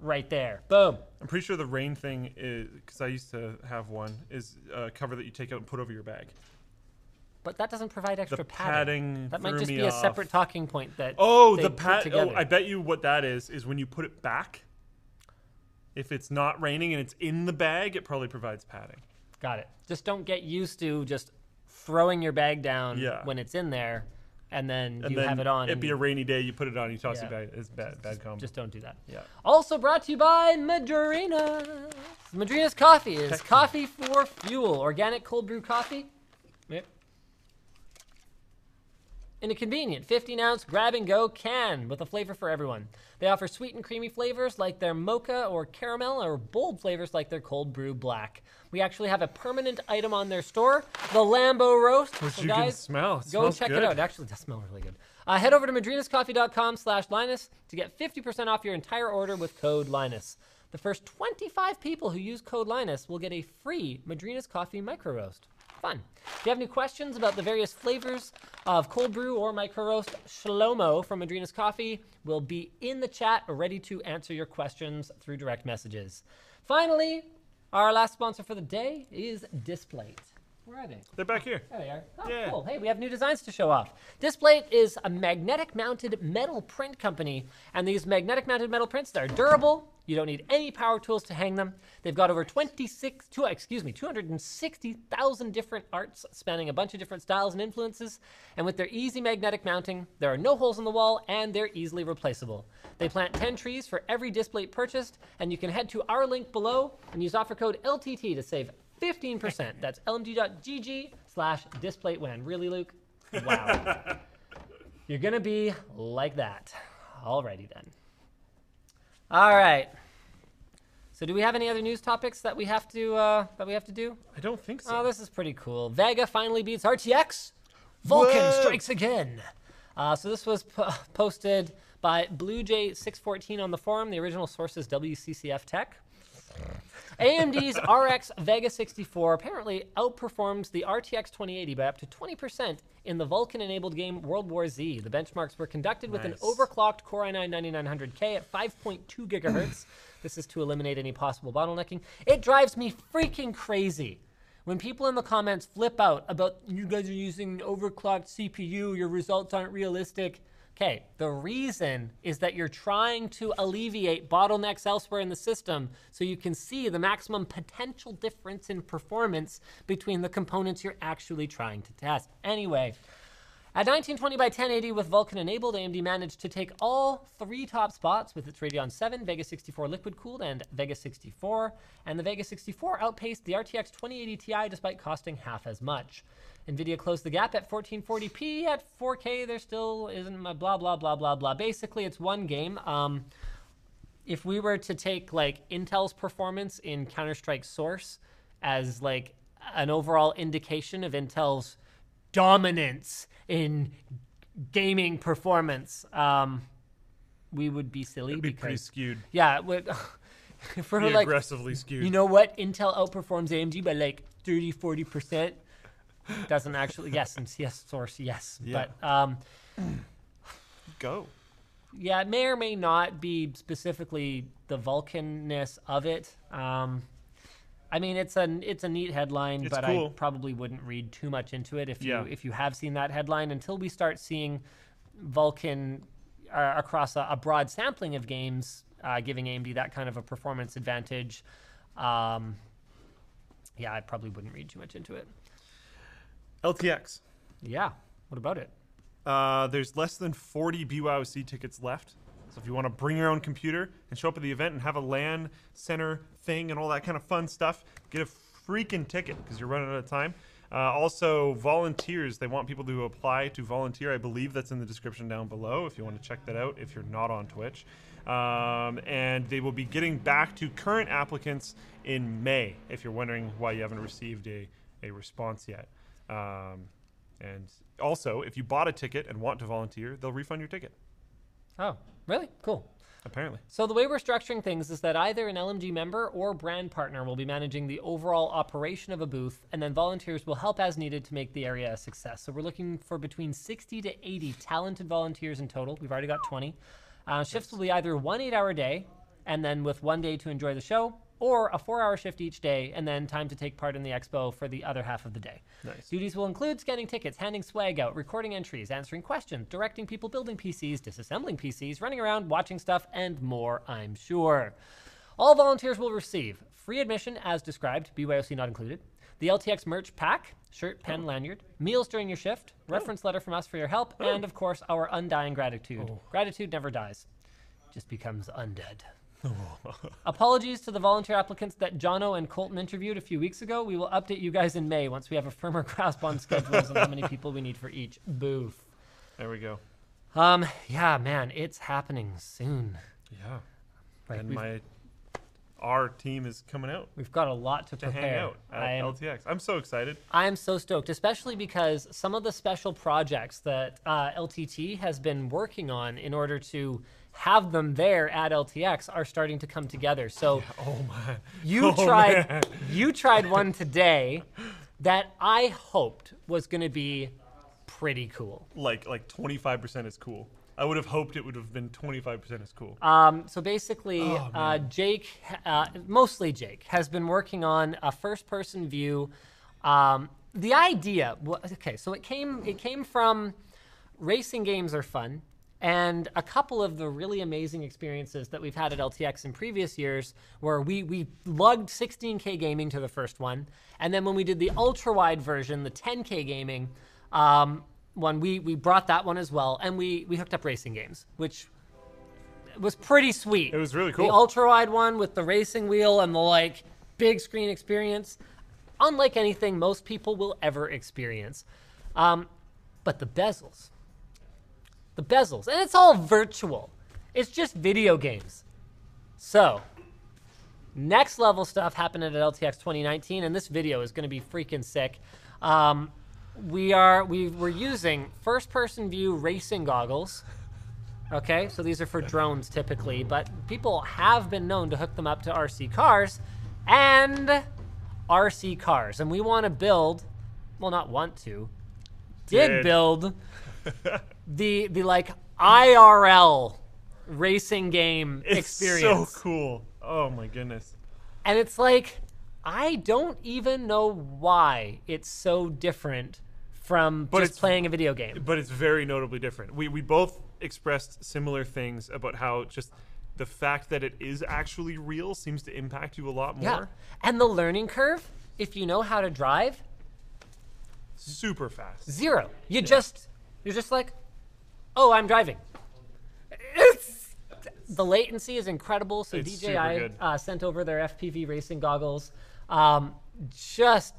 right there. Boom. I'm pretty sure the rain thing is because I used to have one is a cover that you take out and put over your bag. But that doesn't provide extra The padding. padding That might just be a off. separate talking point that. Oh, the pad. Oh. I bet you what that is is when you put it back. If it's not raining and it's in the bag, it probably provides padding. Got it. Just don't get used to just throwing your bag down Yeah. when it's in there, and then And you then have it on. It'd be you- a rainy day. You put it on. You toss Yeah. it back. It's bad. Bad combo. Just don't do that. yeah. Also brought to you by Madrina. Madrinas coffee is coffee for fuel, organic cold brew coffee. Yep. In a convenient 15 ounce grab and go can with a flavor for everyone. They offer sweet and creamy flavors like their mocha or caramel, or bold flavors like their cold brew black. We actually have a permanent item on their store, the Lambo Roast. Which So you can guys, smell. It Go check good. it out. It actually does smell really good. Uh, head over to madrinascoffee.com slash Linus to get 50% off your entire order with code Linus. The first 25 people who use code Linus will get a free Madrinas Coffee Micro Roast. Fun. If you have any questions about the various flavors of cold brew or micro roast, Shlomo from Madrinas Coffee will be in the chat ready to answer your questions through direct messages. Finally, our last sponsor for the day is Displate. Where are they? They're back here. There they are. Oh, Yeah. cool. Hey, we have new designs to show off. Displate is a magnetic mounted metal print company, and these magnetic mounted metal prints, they're durable. You don't need any power tools to hang them. They've got over 26, two, excuse me, 260,000 different arts spanning a bunch of different styles and influences. And with their easy magnetic mounting, there are no holes in the wall and they're easily replaceable. They plant 10 trees for every Displate purchased, and you can head to our link below and use offer code LTT to save 15%. That's lmg.gg slash displatewan. Really, Luke? Wow. You're going to be like that. Alrighty then. All right. So do we have any other news topics that we have to uh, that we have to do? I don't think so. Oh, this is pretty cool. Vega finally beats RTX. Vulkan Whoa. strikes again. Uh, so this was po- posted by BlueJ614 on the forum. The original source is WCCF Tech. AMD's RX Vega 64 apparently outperforms the RTX 2080 by up to 20% in the Vulkan-enabled game World War Z. The benchmarks were conducted with an overclocked Core i9-9900K at 5.2 gigahertz. this is to eliminate any possible bottlenecking. It drives me freaking crazy when people in the comments flip out about you guys are using an overclocked CPU, your results aren't realistic. Okay, the reason is that you're trying to alleviate bottlenecks elsewhere in the system so you can see the maximum potential difference in performance between the components you're actually trying to test. Anyway, at 1920 by 1080 with Vulkan enabled, AMD managed to take all three top spots with its Radeon 7, Vega 64 liquid cooled, and Vega 64. And the Vega 64 outpaced the RTX 2080 Ti despite costing half as much. NVIDIA closed the gap at 1440p. At 4K, there still isn't my blah, blah, blah, blah, blah. Basically, it's one game. Um, if we were to take like Intel's performance in Counter Strike Source as like an overall indication of Intel's dominance in gaming performance, um, we would be silly It'd be pretty skewed. yeah, would- if we're Be like aggressively skewed. you know what, Intel outperforms AMD by like 30, 40 percent. Doesn't actually yes, and yes, source yes, Yeah. but um, Go. yeah, it may or may not be specifically the Vulcanness of it. Um, I mean, it's a it's a neat headline, It's but cool. I probably wouldn't read too much into it if Yeah. you if you have seen that headline until we start seeing Vulkan uh, across a, a broad sampling of games, uh, giving AMD that kind of a performance advantage. Um, yeah, I probably wouldn't read too much into it. LTX. Yeah, what about it? Uh, there's less than 40 BYOC tickets left. So if you want to bring your own computer and show up at the event and have a LAN center thing and all that kind of fun stuff, get a freaking ticket because you're running out of time. Uh, also, volunteers. They want people to apply to volunteer. I believe that's in the description down below if you want to check that out if you're not on Twitch. Um, and they will be getting back to current applicants in May if you're wondering why you haven't received a, a response yet. Um, and also, if you bought a ticket and want to volunteer, they'll refund your ticket, Oh, really? Cool. apparently. So the way we're structuring things is that either an LMG member or brand partner will be managing the overall operation of a booth, and then volunteers will help as needed to make the area a success. So we're looking for between 60 to 80 talented volunteers in total. We've already got 20. Uh, shifts will be either one eight-hour day, and then with one day to enjoy the show, or a four-hour shift each day, and then time to take part in the expo for the other half of the day. Nice. Duties will include scanning tickets, handing swag out, recording entries, answering questions, directing people building PCs, disassembling PCs, running around, watching stuff, and more, I'm sure. All volunteers will receive free admission as described, BYOC not included, the LTX merch pack, shirt, pen, oh. lanyard, meals during your shift, oh. reference letter from us for your help, oh. and of course, our undying gratitude. Gratitude never dies, just becomes undead. Apologies to the volunteer applicants that Jono and Colton interviewed a few weeks ago. We will update you guys in May once we have a firmer grasp on schedules and how many people we need for each booth. There we go. Um, yeah, man, it's happening soon. Yeah. Like, and we've, my our team is coming out we've got a lot to to prepare. hang out at I am, LTX. I'm so excited. I am so stoked, especially because some of the special projects that uh, LTT has been working on in order to have them there at LTX are starting to come together. So Oh man. You Oh, tried man. you tried one today that I hoped was going to be pretty cool. like like 25% is cool. I would have hoped it would have been 25% as cool. Um, so basically, Oh, uh, Jake, uh, mostly Jake, has been working on a first-person view. Um, the idea, okay, so it came it came from racing games are fun, and a couple of the really amazing experiences that we've had at LTX in previous years, where we we lugged 16K gaming to the first one, and then when we did the ultra wide version, the 10K gaming. Um, one we we brought that one as well, and we we hooked up racing games, which was pretty sweet. It was really cool. The ultra wide one with the racing wheel and the like big screen experience, unlike anything most people will ever experience. Um, but the bezels, the bezels, and it's all virtual. It's just video games. So, next level stuff happened at LTX 2019, and this video is going to be freaking sick. Um, we are we we're using first person view racing goggles. Okay, so these are for drones typically, but people have been known to hook them up to RC cars and RC cars, and we want to build. Well, not want to. Did, Did. build the the like IRL racing game experience. It's experience. so cool. Oh my goodness. And it's like, I don't even know why it's so different from But just playing a video game. But it's very notably different. We we both expressed similar things about how just the fact that it is actually real seems to impact you a lot more. Yeah. And the learning curve, if you know how to drive, Super fast. zero. You just, you're just like, oh, I'm driving. It's, the latency is incredible. So It's DJI uh, sent over their FPV racing goggles. Um, just,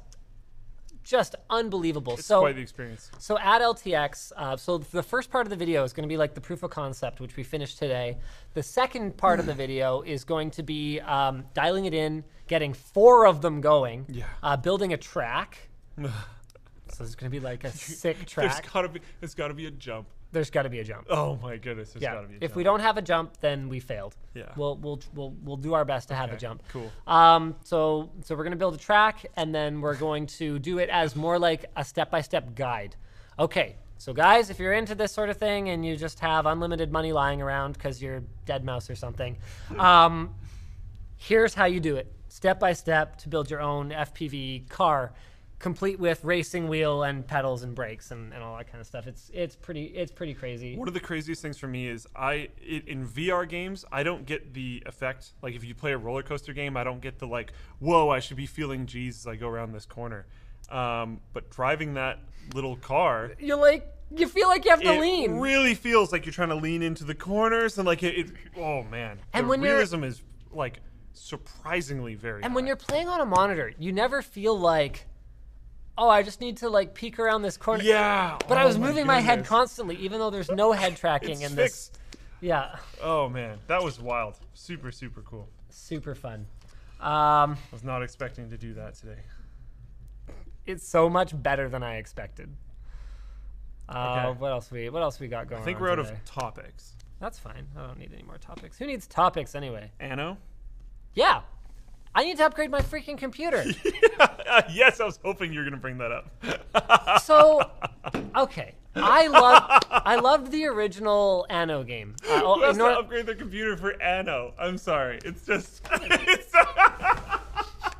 just unbelievable. It's so quite the experience. So at LTX, uh, so the first part of the video is going to be like the proof of concept, which we finished today. The second part of the video is going to be um, dialing it in, getting four of them going, Yeah. uh, building a track. so it's going to be like a sick There's track. gotta be there's gotta be a jump. There's got to be a jump. Oh my goodness, there's Yeah. gotta be a If jump. we don't have a jump, then we failed. Yeah. We'll we'll we'll we'll do our best to have a jump. cool. Um. So so we're gonna build a track, and then we're going to do it as more like a step-by-step guide. Okay. So guys, if you're into this sort of thing and you just have unlimited money lying around because you're deadmau5 or something, um, here's how you do it step by step to build your own FPV car, complete with racing wheel and pedals and brakes and, and all that kind of stuff. It's it's pretty it's pretty crazy. One of the craziest things for me is I it, in VR games I don't get the effect like if you play a roller coaster game I don't get the like whoa I should be feeling G's as I go around this corner, um, but driving that little car You're like you feel like you have to it lean. really feels like you're trying to lean into the corners and like it, it oh man And the when realism is like surprisingly very And when you're playing on a monitor, you never feel like oh, I just need to like peek around this corner. Yeah. But I oh was moving my, head goodness. constantly, even though there's no head tracking It's in this. fixed. Yeah, Oh man, that was wild. Super super cool. super fun. Um, I was not expecting to do that today. it's so much better than I expected. Uh, Okay. What else we What else we got going? On? I think on we're out today? of topics. That's fine. I don't need any more topics. Who needs topics anyway? Anno. Yeah, I need to upgrade my freaking computer. yes, I was hoping you were gonna bring that up. so, okay, I love I loved the original Anno game. Uh, oh, Who has ignore- to upgrade their computer for Anno? I'm sorry. It's just.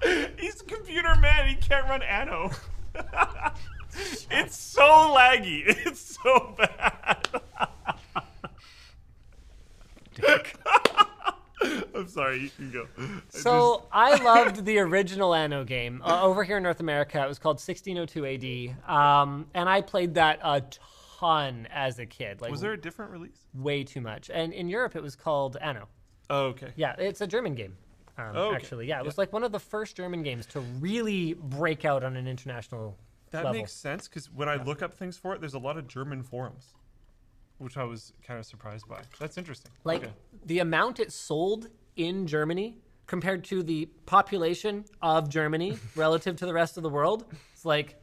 It's, he's a computer man. He can't run Anno. it's so laggy. It's so bad. I'm sorry. You can go. I So I loved the original Anno game. Uh, over here in North America, it was called 1602 AD, um, and I played that a ton as a kid. Like was there a different release? way too much. And in Europe, it was called Anno. Oh, okay. Yeah, it's a German game. Um, Oh, okay. Actually, yeah, it was like one of the first German games to really break out on an international That level. makes sense because when I look up things for it, there's a lot of German forums, which I was kind of surprised by. That's interesting. Like Okay. the amount it sold in Germany compared to the population of Germany relative to the rest of the world, it's like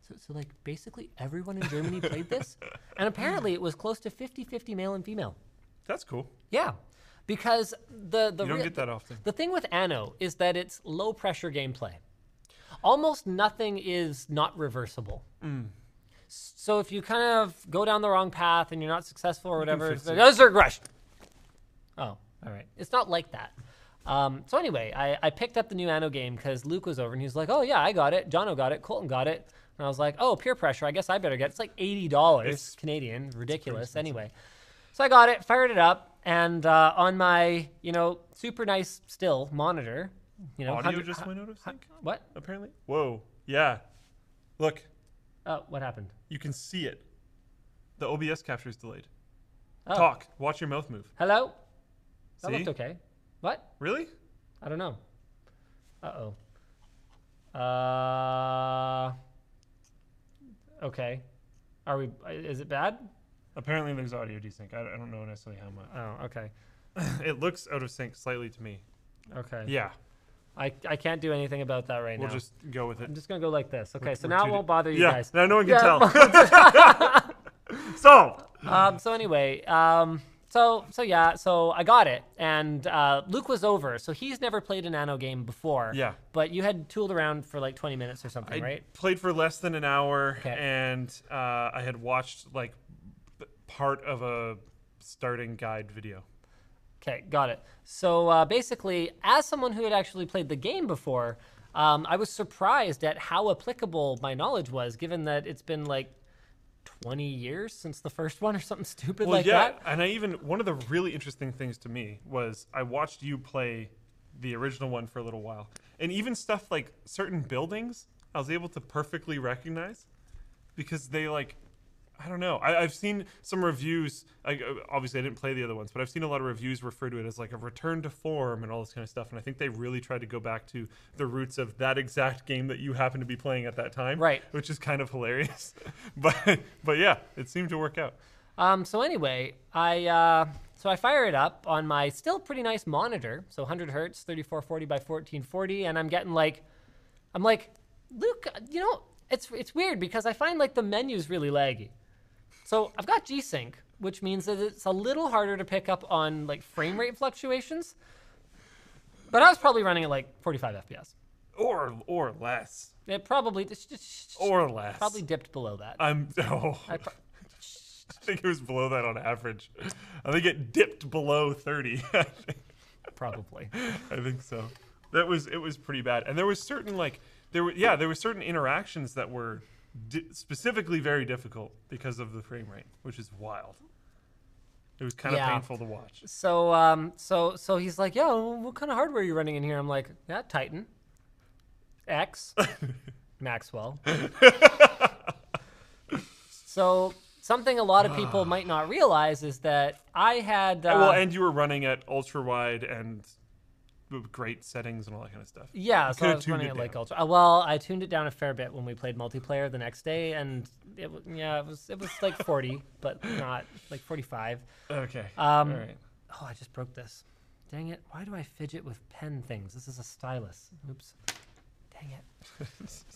so, so like basically everyone in Germany played this. And apparently it was close to 50-50 male and female. that's cool. Yeah. Because the the You don't rea- get that often. The thing with Anno is that it's low pressure gameplay. Almost nothing is not reversible. Mm. So if you kind of go down the wrong path and you're not successful or whatever, fix it's it. like, "Oh. Oh, all right. It's not like that. Um, so anyway, I, I picked up the new Anno game because Luke was over and he's like, "Oh yeah, I got it. Jono got it. Colton got it." And I was like, "Oh, peer pressure. I guess I better get." it. It's like eighty dollars It's- Canadian. Ridiculous. Anyway, so I got it, fired it up, and uh, on my you know super nice still monitor, you know, Audio just went out of sync, what? apparently. Whoa. Yeah. Look, Oh, what happened? You can see it. The OBS capture is delayed. Oh. Talk. Watch your mouth move. Hello. That See? looked okay. What? Really? I don't know. Uh oh. Uh. Okay. Are we? Is it bad? Apparently, there's audio desync. I, I don't know necessarily how much. Oh, okay. it looks out of sync slightly to me. Okay. Yeah. I, I can't do anything about that right now. We'll just go with it. I'm just gonna go like this. Okay, so we're now it won't bother you yeah. guys. Now no one can Yeah. tell. Solved. um, so anyway, um, so so yeah, so I got it, and uh, Luke was over, so he's never played an Anno game before. Yeah. But you had tooled around for like 20 minutes or something, I right? played for less than an hour, Okay. and uh, I had watched like part of a starting guide video. Okay, got it. So uh, basically, as someone who had actually played the game before, um, I was surprised at how applicable my knowledge was, given that it's been like 20 years since the first one or something stupid Well, like yeah, that. and I even one of the really interesting things to me was I watched you play the original one for a little while, and even stuff like certain buildings, I was able to perfectly recognize because they like. I don't know. I, I've seen some reviews. I, uh, obviously, I didn't play the other ones, but I've seen a lot of reviews refer to it as like a return to form and all this kind of stuff. And I think they really tried to go back to the roots of that exact game that you happened to be playing at that time, Right. Which is kind of hilarious. but but yeah, it seemed to work out. Um, so anyway, I uh, so I fire it up on my still pretty nice monitor, so 100 hertz, 3440 by 1440, and I'm getting like, I'm like, Luke, you know, it's it's weird because I find like the menu's really laggy. So I've got G-Sync, which means that it's a little harder to pick up on like frame rate fluctuations. But I was probably running at like 45 FPS. or or less, It probably just, just or less. probably dipped below that. I'm. Oh, I I, think it was below that on average. I think it dipped below thirty. I think, probably. I think so. That was it was pretty bad, and there was certain like there were yeah there were certain interactions that were di- specifically very difficult because of the frame rate, which is wild. It was kind of Yeah. painful to watch. So um so so he's like, "Yo, what kind of hardware are you running in here?" I'm like, "Yeah, Titan, X, Maxwell." so something a lot of people might not realize is that I had uh, well, and you were running at ultra wide and great settings and all that kind of stuff. Yeah, so I was running it it like down. ultra. Well, I tuned it down a fair bit when we played multiplayer the next day, and it yeah, it was it was like 40, but not like 45. Okay. Um, all right. Oh, I just broke this. Dang it! Why do I fidget with pen things? This is a stylus. Oops. Dang it.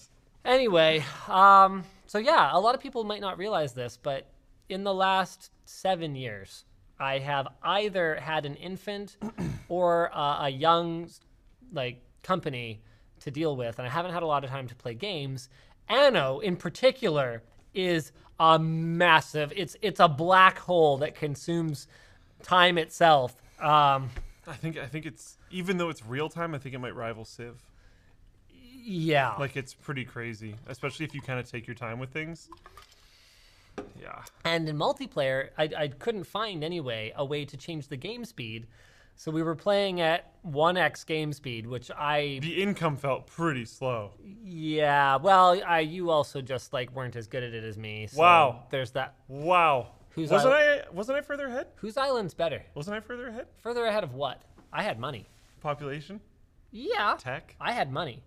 anyway, um, so yeah, a lot of people might not realize this, but in the last seven years, I have either had an infant or uh, a young, like, company to deal with, and I haven't had a lot of time to play games. Anno, in particular, is a massive. It's it's a black hole that consumes time itself. Um, I think I think it's even though it's real time, I think it might rival Civ. yeah, Like it's pretty crazy, especially if you kind of take your time with things. Yeah. And in multiplayer, I, I couldn't find anyway a way to change the game speed. So we were playing at 1x game speed, which I The income felt pretty slow. yeah, well, I you also just like weren't as good at it as me. So Wow. There's that. Wow. Who's wasn't I- I wasn't I further ahead? Whose island's better? Wasn't I further ahead? Further ahead of what? I had money. Population, Yeah. tech. I had money.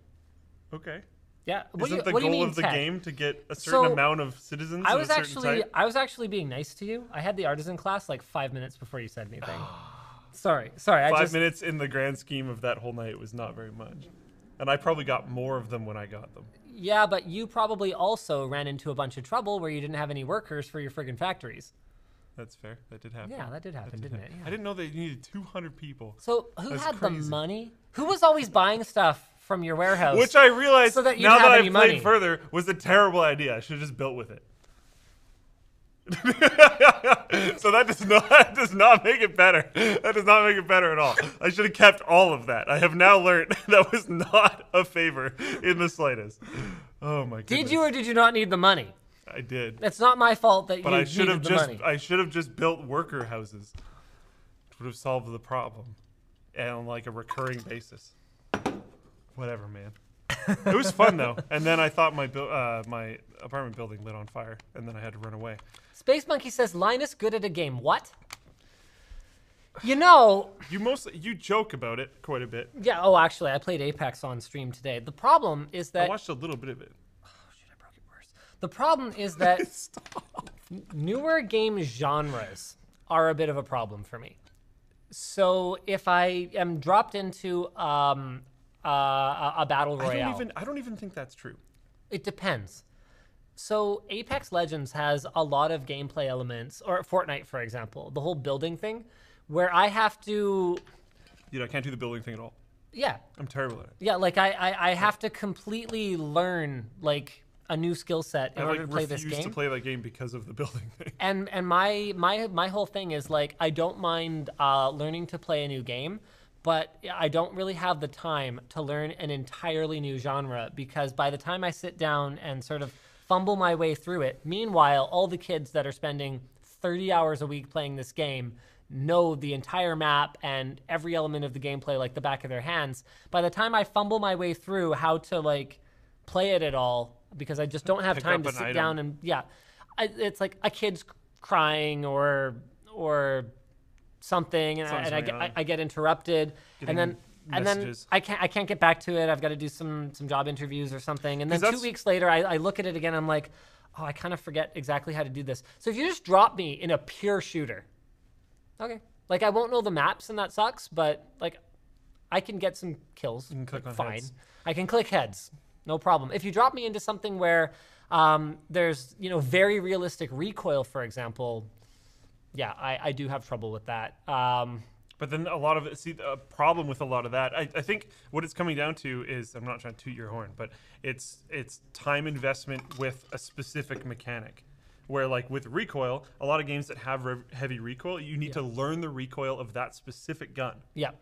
Okay. Yeah. What do Isn't you, the what goal of the tech? game to get a certain So, amount of citizens? I of was a certain actually type? I was actually being nice to you. I had the artisan class like five minutes before you said anything. sorry, sorry. I five just minutes in the grand scheme of that whole night was not very much, and I probably got more of them when I got them. Yeah, but you probably also ran into a bunch of trouble where you didn't have any workers for your friggin' factories. That's fair. That did happen. Yeah, that did happen, didn't it? I didn't know they needed 200 people. So who That's had the money? Who was always buying stuff from your warehouse? Which I realized So that now that I've played money. further was a terrible idea. I should have just built with it. so that does not that does not make it better. That does not make it better at all. I should have kept all of that. I have now learned that was not a favor in the slightest. Oh my goodness. did you or did you not need the money? I did. It's not my fault that But you I should have the just money. I should have just built worker houses. It would have solved the problem. And on like a recurring basis. Whatever, man. it was fun though. And then I thought my buil- uh, my apartment building lit on fire and then I had to run away. Space Monkey says Linus good at a game. What? You know, You mostly you joke about it quite a bit. yeah. Oh, actually, I played Apex on stream today. The problem is that I that watched a little bit of it. Oh, shit, I broke it worse. The problem is that newer game genres are a bit of a problem for me. So if I am dropped into um, uh, a, a battle I royale, don't even I don't even think that's true. it depends. So Apex Legends has a lot of gameplay elements, or Fortnite, for example, the whole building thing, where I have to, Dude, I can't do the building thing at all. yeah, I'm terrible at it. yeah, like I, I, I have to completely learn like a new skill set in I order like to play this game. I refuse to play that game because of the building thing. and and my my my whole thing is like I don't mind uh, learning to play a new game, but I don't really have the time to learn an entirely new genre because by the time I sit down and sort of fumble my way through it, meanwhile all the kids that are spending 30 hours a week playing this game know the entire map and every element of the gameplay like the back of their hands. By the time I fumble my way through how to like play it at all because I just don't have Pick time to sit item. down and yeah, I, it's like a kid's crying or or something, and, I, and I, get, I. I get interrupted, and then Getting and then. I can't I can't get back to it. I've got to do some some job interviews or something, and then two weeks later, I, I look at it again. I'm like, oh, I kind of forget exactly how to do this. So if you just drop me in a pure shooter, okay, like I won't know the maps, and that sucks, but like I can get some kills. can click like, on fine. heads. I can click heads, no problem. If you drop me into something where um, there's you know very realistic recoil, for example, yeah, I, I do have trouble with that. Um, But then a lot of it, see, a problem with a lot of that, I, I think what it's coming down to is, I'm not trying to toot your horn, but it's it's time investment with a specific mechanic. Where like with recoil, a lot of games that have re- heavy recoil, you need to learn the recoil of that specific gun. yeah,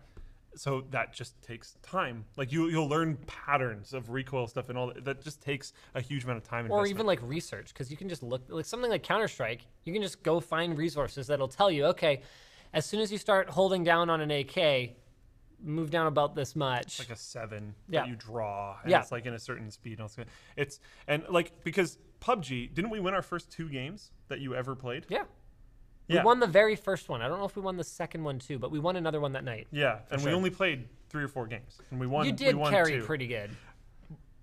So that just takes time. Like you you'll learn patterns of recoil stuff and all that. That just takes a huge amount of time. or even like research because you can just look like something like Counter Strike. You can just go find resources that'll tell you, okay, as soon as you start holding down on an AK, move down about this much. like a seven Yeah. that you draw and Yeah. it's like in a certain speed and it's and like because PUBG didn't we win our first two games that you ever played yeah, We won the very first one. I don't know if we won the second one too, but we won another one that night. Yeah, and we only played three or four games, and we won. you we did won carry two. pretty good.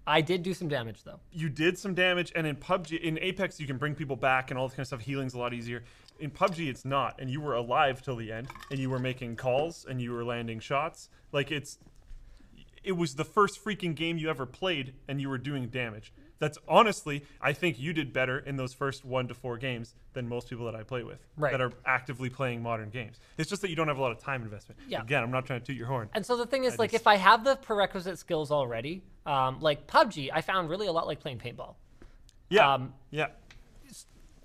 I did do some damage though. you did some damage, and in PUBG, in Apex, you can bring people back and all this kind of stuff. Healing's a lot easier. In PUBG, it's not, and you were alive till the end, and you were making calls and you were landing shots. Like it's, it was the first freaking game you ever played, and you were doing damage. That's honestly, I think you did better in those first one to four games than most people that I play with Right. that are actively playing modern games. It's just that you don't have a lot of time investment. Yeah. Again, I'm not trying to toot your horn. And so the thing is, I like, just- if I have the prerequisite skills already, um, like PUBG, I found really a lot like playing paintball. Yeah. Um, yeah.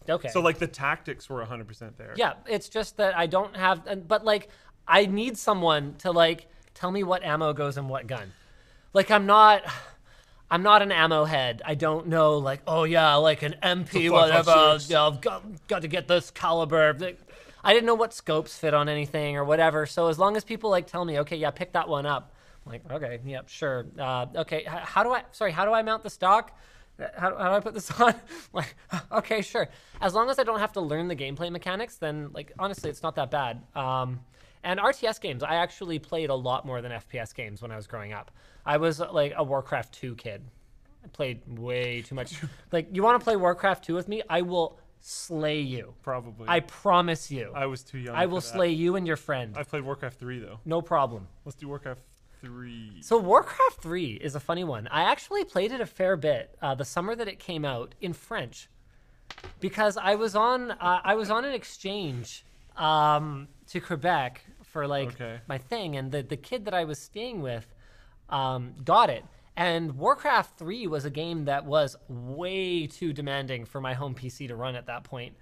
Okay. So like the tactics were 100% there. yeah, it's just that I don't have, but like, I need someone to like tell me what ammo goes in what gun. Like, I'm not. I'm not an ammo head. I don't know, like, oh yeah, like an MP, whatever. 5.56. Yeah, I've got, got to get this caliber. I didn't know what scopes fit on anything or whatever. So as long as people like tell me, okay, yeah, pick that one up. I'm like, okay, yep, sure. Uh, okay, how do I? Sorry, how do I mount the stock? Uh, How, how do I put this on? like, okay, sure. As long as I don't have to learn the gameplay mechanics, then like honestly, it's not that bad. Um, and RTS games, I actually played a lot more than FPS games when I was growing up. I was like a Warcraft 2 kid. I played way too much. like, you want to play Warcraft 2 with me? I will slay you. Probably. I promise you. I was too young. I will slay you and your friend. I played Warcraft 3 though. No problem. Let's do Warcraft 3. So Warcraft 3 is a funny one. I actually played it a fair bit uh, the summer that it came out in French, because I was on uh, I was on an exchange um, to Quebec for like Okay. my thing, and the the kid that I was staying with um, got it. And Warcraft 3 was a game that was way too demanding for my home PC to run at that point.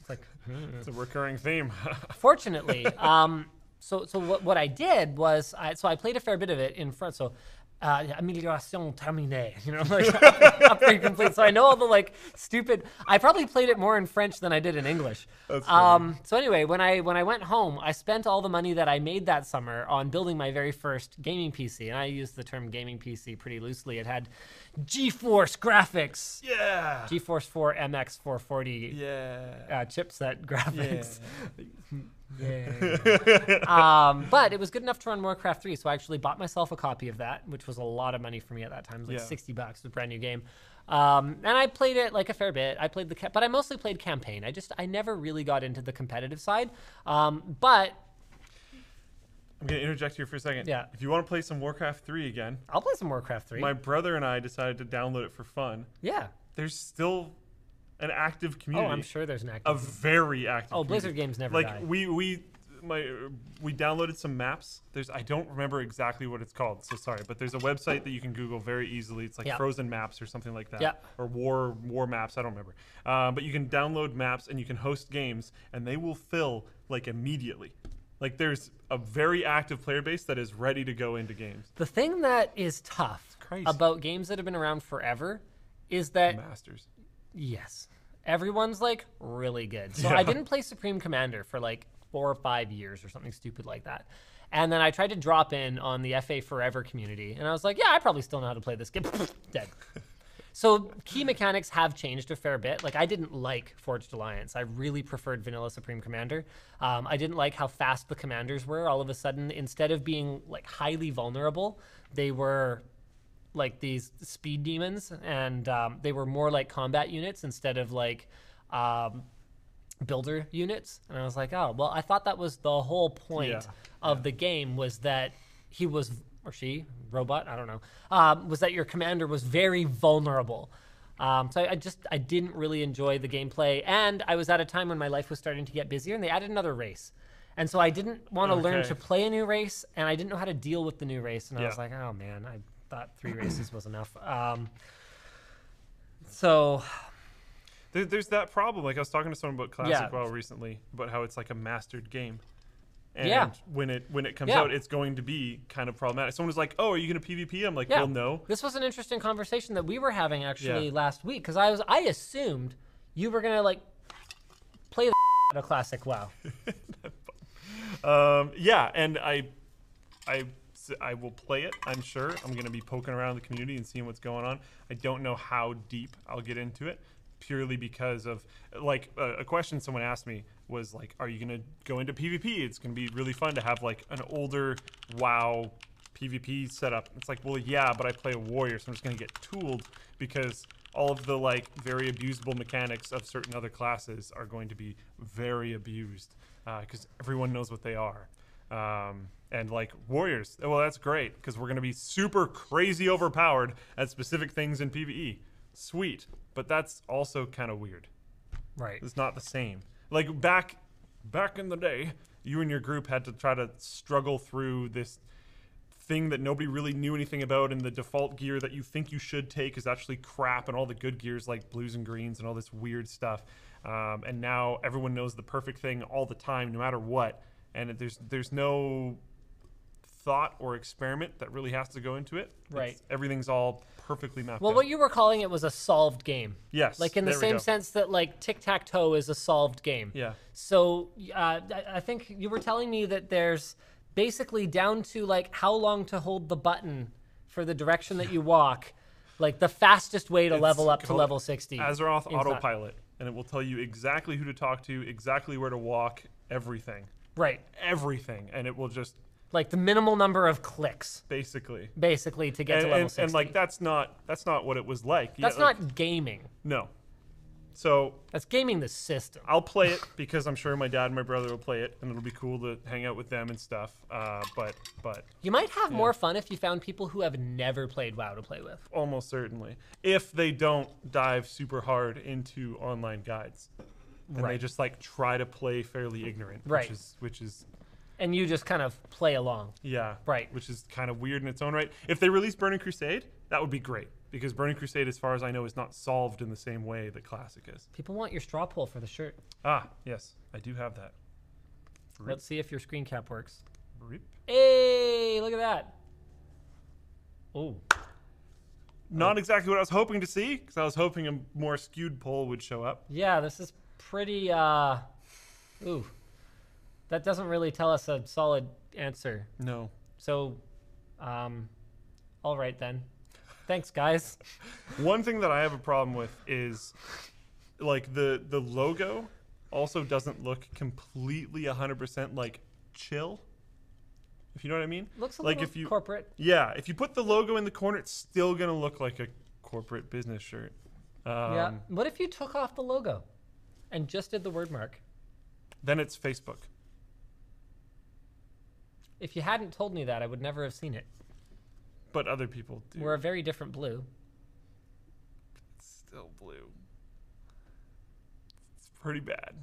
It's like It's a recurring theme. fortunately, um, so so what, what I did was I so I played a fair bit of it in front. So uh, amélioration terminée, you know, like upgrade complete. So I know all the like stupid. I probably played it more in French than I did in English. Um, so anyway, when I when I went home, I spent all the money that I made that summer on building my very first gaming PC, and I use the term gaming PC pretty loosely. It had GeForce graphics, yeah. GeForce 4 MX 440 Yeah. uh, chipset graphics. um, but it was good enough to run Warcraft 3, so I actually bought myself a copy of that, which was a lot of money for me at that time. It was like Yeah. 60 bucks, it was a brand new game. Um, and I played it like a fair bit. I played the, ca- but I mostly played campaign. I just, I never really got into the competitive side. Um, but I'm going to interject here for a second. Yeah. If you want to play some Warcraft 3 again, I'll play some Warcraft 3. my brother and I decided to download it for fun. yeah. There's still an active community. Oh, community. I'm sure there's an active. A active. very active Oh, Blizzard community. games never like die. we we my we downloaded some maps. There's I don't remember exactly what it's called, so sorry, but there's a website that you can Google very easily. It's like Yeah. Frozen Maps or something like that, Yeah. or War War Maps. I don't remember. Uh, but you can download maps and you can host games, and they will fill like immediately. Like there's a very active player base that is ready to go into games. the thing that is tough about games that have been around forever is that Masters. Yes. Everyone's like really good. So Yeah. I didn't play Supreme Commander for like four or five years or something stupid like that. And then I tried to drop in on the FA Forever community, and I was like, yeah, I probably still know how to play this game. Dead. So key mechanics have changed a fair bit. Like I didn't like Forged Alliance. I really preferred Vanilla Supreme Commander. Um, I didn't like how fast the commanders were. All of a sudden, instead of being like highly vulnerable, they were like these speed demons, and um, they were more like combat units instead of like um, builder units. And I was like, oh, well, I thought that was the whole point Yeah, of the game was that he was or she robot, I don't know, um, was that your commander was very vulnerable. Um, so I, I just I didn't really enjoy the gameplay, and I was at a time when my life was starting to get busier, and they added another race. And so I didn't want to learn to play a new race, and I didn't know how to deal with the new race. And I was like, oh man, I thought three races was enough. Um, so There, there's that problem. Like I was talking to someone about Classic Yeah. WoW recently, about how it's like a mastered game. And Yeah. when it when it comes Yeah. out, it's going to be kind of problematic. Someone was like, "Oh, are you going to PvP?" I'm like, yeah, "Well, no." This was an interesting conversation that we were having actually Yeah. last week because I was I assumed you were gonna like play the at a classic WoW. Um, yeah, and I, I, I will play it. I'm sure. I'm going to be poking around the community and seeing what's going on. I don't know how deep I'll get into it, purely because of like a, a question someone asked me was like, "Are you gonna go into PvP? It's gonna be really fun to have like an older WoW PvP setup." It's like, well, yeah, but I play a warrior, so I'm just gonna get tooled because all of the like very abusable mechanics of certain other classes are going to be very abused uh, because everyone knows what they are. Um, and like warriors, well, that's great because we're going to be super crazy overpowered at specific things in PVE. Sweet, but that's also kind of weird. Right. It's not the same. Like back, back in the day, you and your group had to try to struggle through this thing that nobody really knew anything about, and the default gear that you think you should take is actually crap, and all the good gears like blues and greens and all this weird stuff. Um, and now everyone knows the perfect thing all the time, no matter what. And it- there's there's no thought or experiment that really has to go into it. It's- Right. everything's all perfectly mapped Well, out. what you were calling it was a solved game. yes. Like in the same sense that like tic tac toe is a solved game. Yeah. So uh, I, think you were telling me that there's basically down to like how long to hold the button for the direction that you walk, like the fastest way to It's level up to level 60. Azeroth. Autopilot, and it will tell you exactly who to talk to, exactly where to walk, everything, Right. everything, and it will just Like the minimal number of clicks, basically. basically, to get And, to level and, 60. and like that's not that's not what it was like. Yeah, That's like- not gaming. no. So That's gaming the system. I'll play it because I'm sure my dad and my brother will play it, and it'll be cool to hang out with them and stuff. Uh, but but You might have more fun if you found people who have never played WoW to play with. almost certainly, if they don't dive super hard into online guides, and they just like try to play fairly ignorant, Right. which is which is And you just kind of play along. Yeah. Right. Which is kind of weird in its own right. If they release Burning Crusade, that would be great because Burning Crusade, as far as I know, is not solved in the same way that Classic is. People want your straw poll for the shirt. Ah, yes, I do have that. Let's see if your screen cap works. Rip. Hey, look at that. Oh, Not exactly what I was hoping to see because I was hoping a more skewed poll would show up. yeah, this is pretty. uh Ooh, that doesn't really tell us a solid answer. No. So, um, all right then. Thanks, guys. One thing that I have a problem with is like the the logo also doesn't look completely 100% like chill. If you know what I mean? Looks a like little if you corporate. Yeah, if you put the logo in the corner, it's still gonna look like a corporate business shirt. Um, yeah. What if you took off the logo and just did the word mark? Then it's Facebook. If you hadn't told me that, I would never have seen it. But other people do. We're a very different blue. It's still blue. It's pretty bad.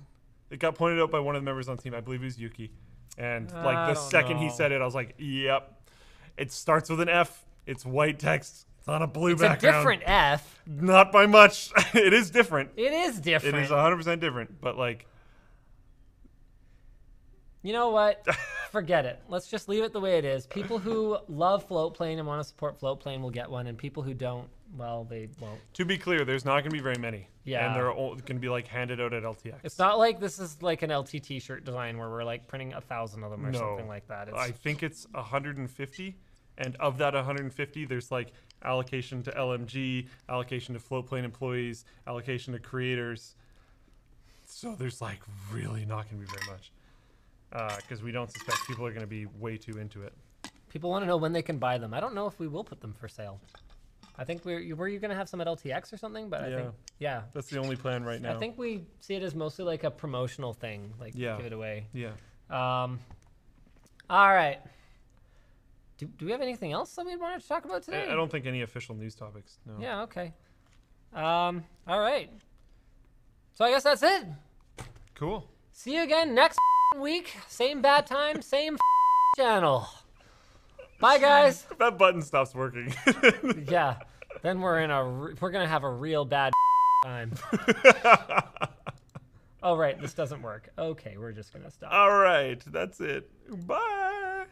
It got pointed out by one of the members on the team. I believe it was Yuki. And like I the don't second he said it, I was like, "Yep." It starts with an F. It's white text. It's on a blue It's a background. different F. Not by much. it is different. It is different. It is 100% different. But like, You know what? Forget it. Let's just leave it the way it is. People who love Floatplane and want to support Floatplane will get one, and people who don't, well, they won't. to be clear, there's not going to be very many. Yeah. And they're going to be like handed out at LTX. It's not like this is like an LT t-shirt design where we're like printing a thousand of them or No. something like that. It's, I think it's 150, and of that 150, there's like allocation to LMG, allocation to floatplane employees, allocation to creators. So there's like really not going to be very much, because we don't suspect people are going to be way too into it. people want to know when they can buy them. I don't know if we will put them for sale. I think we're you- were you going to have some at LTX or something, but I think yeah. That's the only plan right now. I think we see it as mostly like a promotional thing, like Yeah. give it away. Yeah. Um, all right. Do, do we have anything else that we wanted to talk about today? I I don't think any official news topics. No. Yeah. Okay. Um. All right. So I guess that's it. Cool. See you again next week. Same bad time, same channel. Bye, guys. That button stops working. yeah. Then we're in a re- we're gonna have a real bad time. oh right, this doesn't work. Okay, we're just gonna stop. All right. That's it. Bye.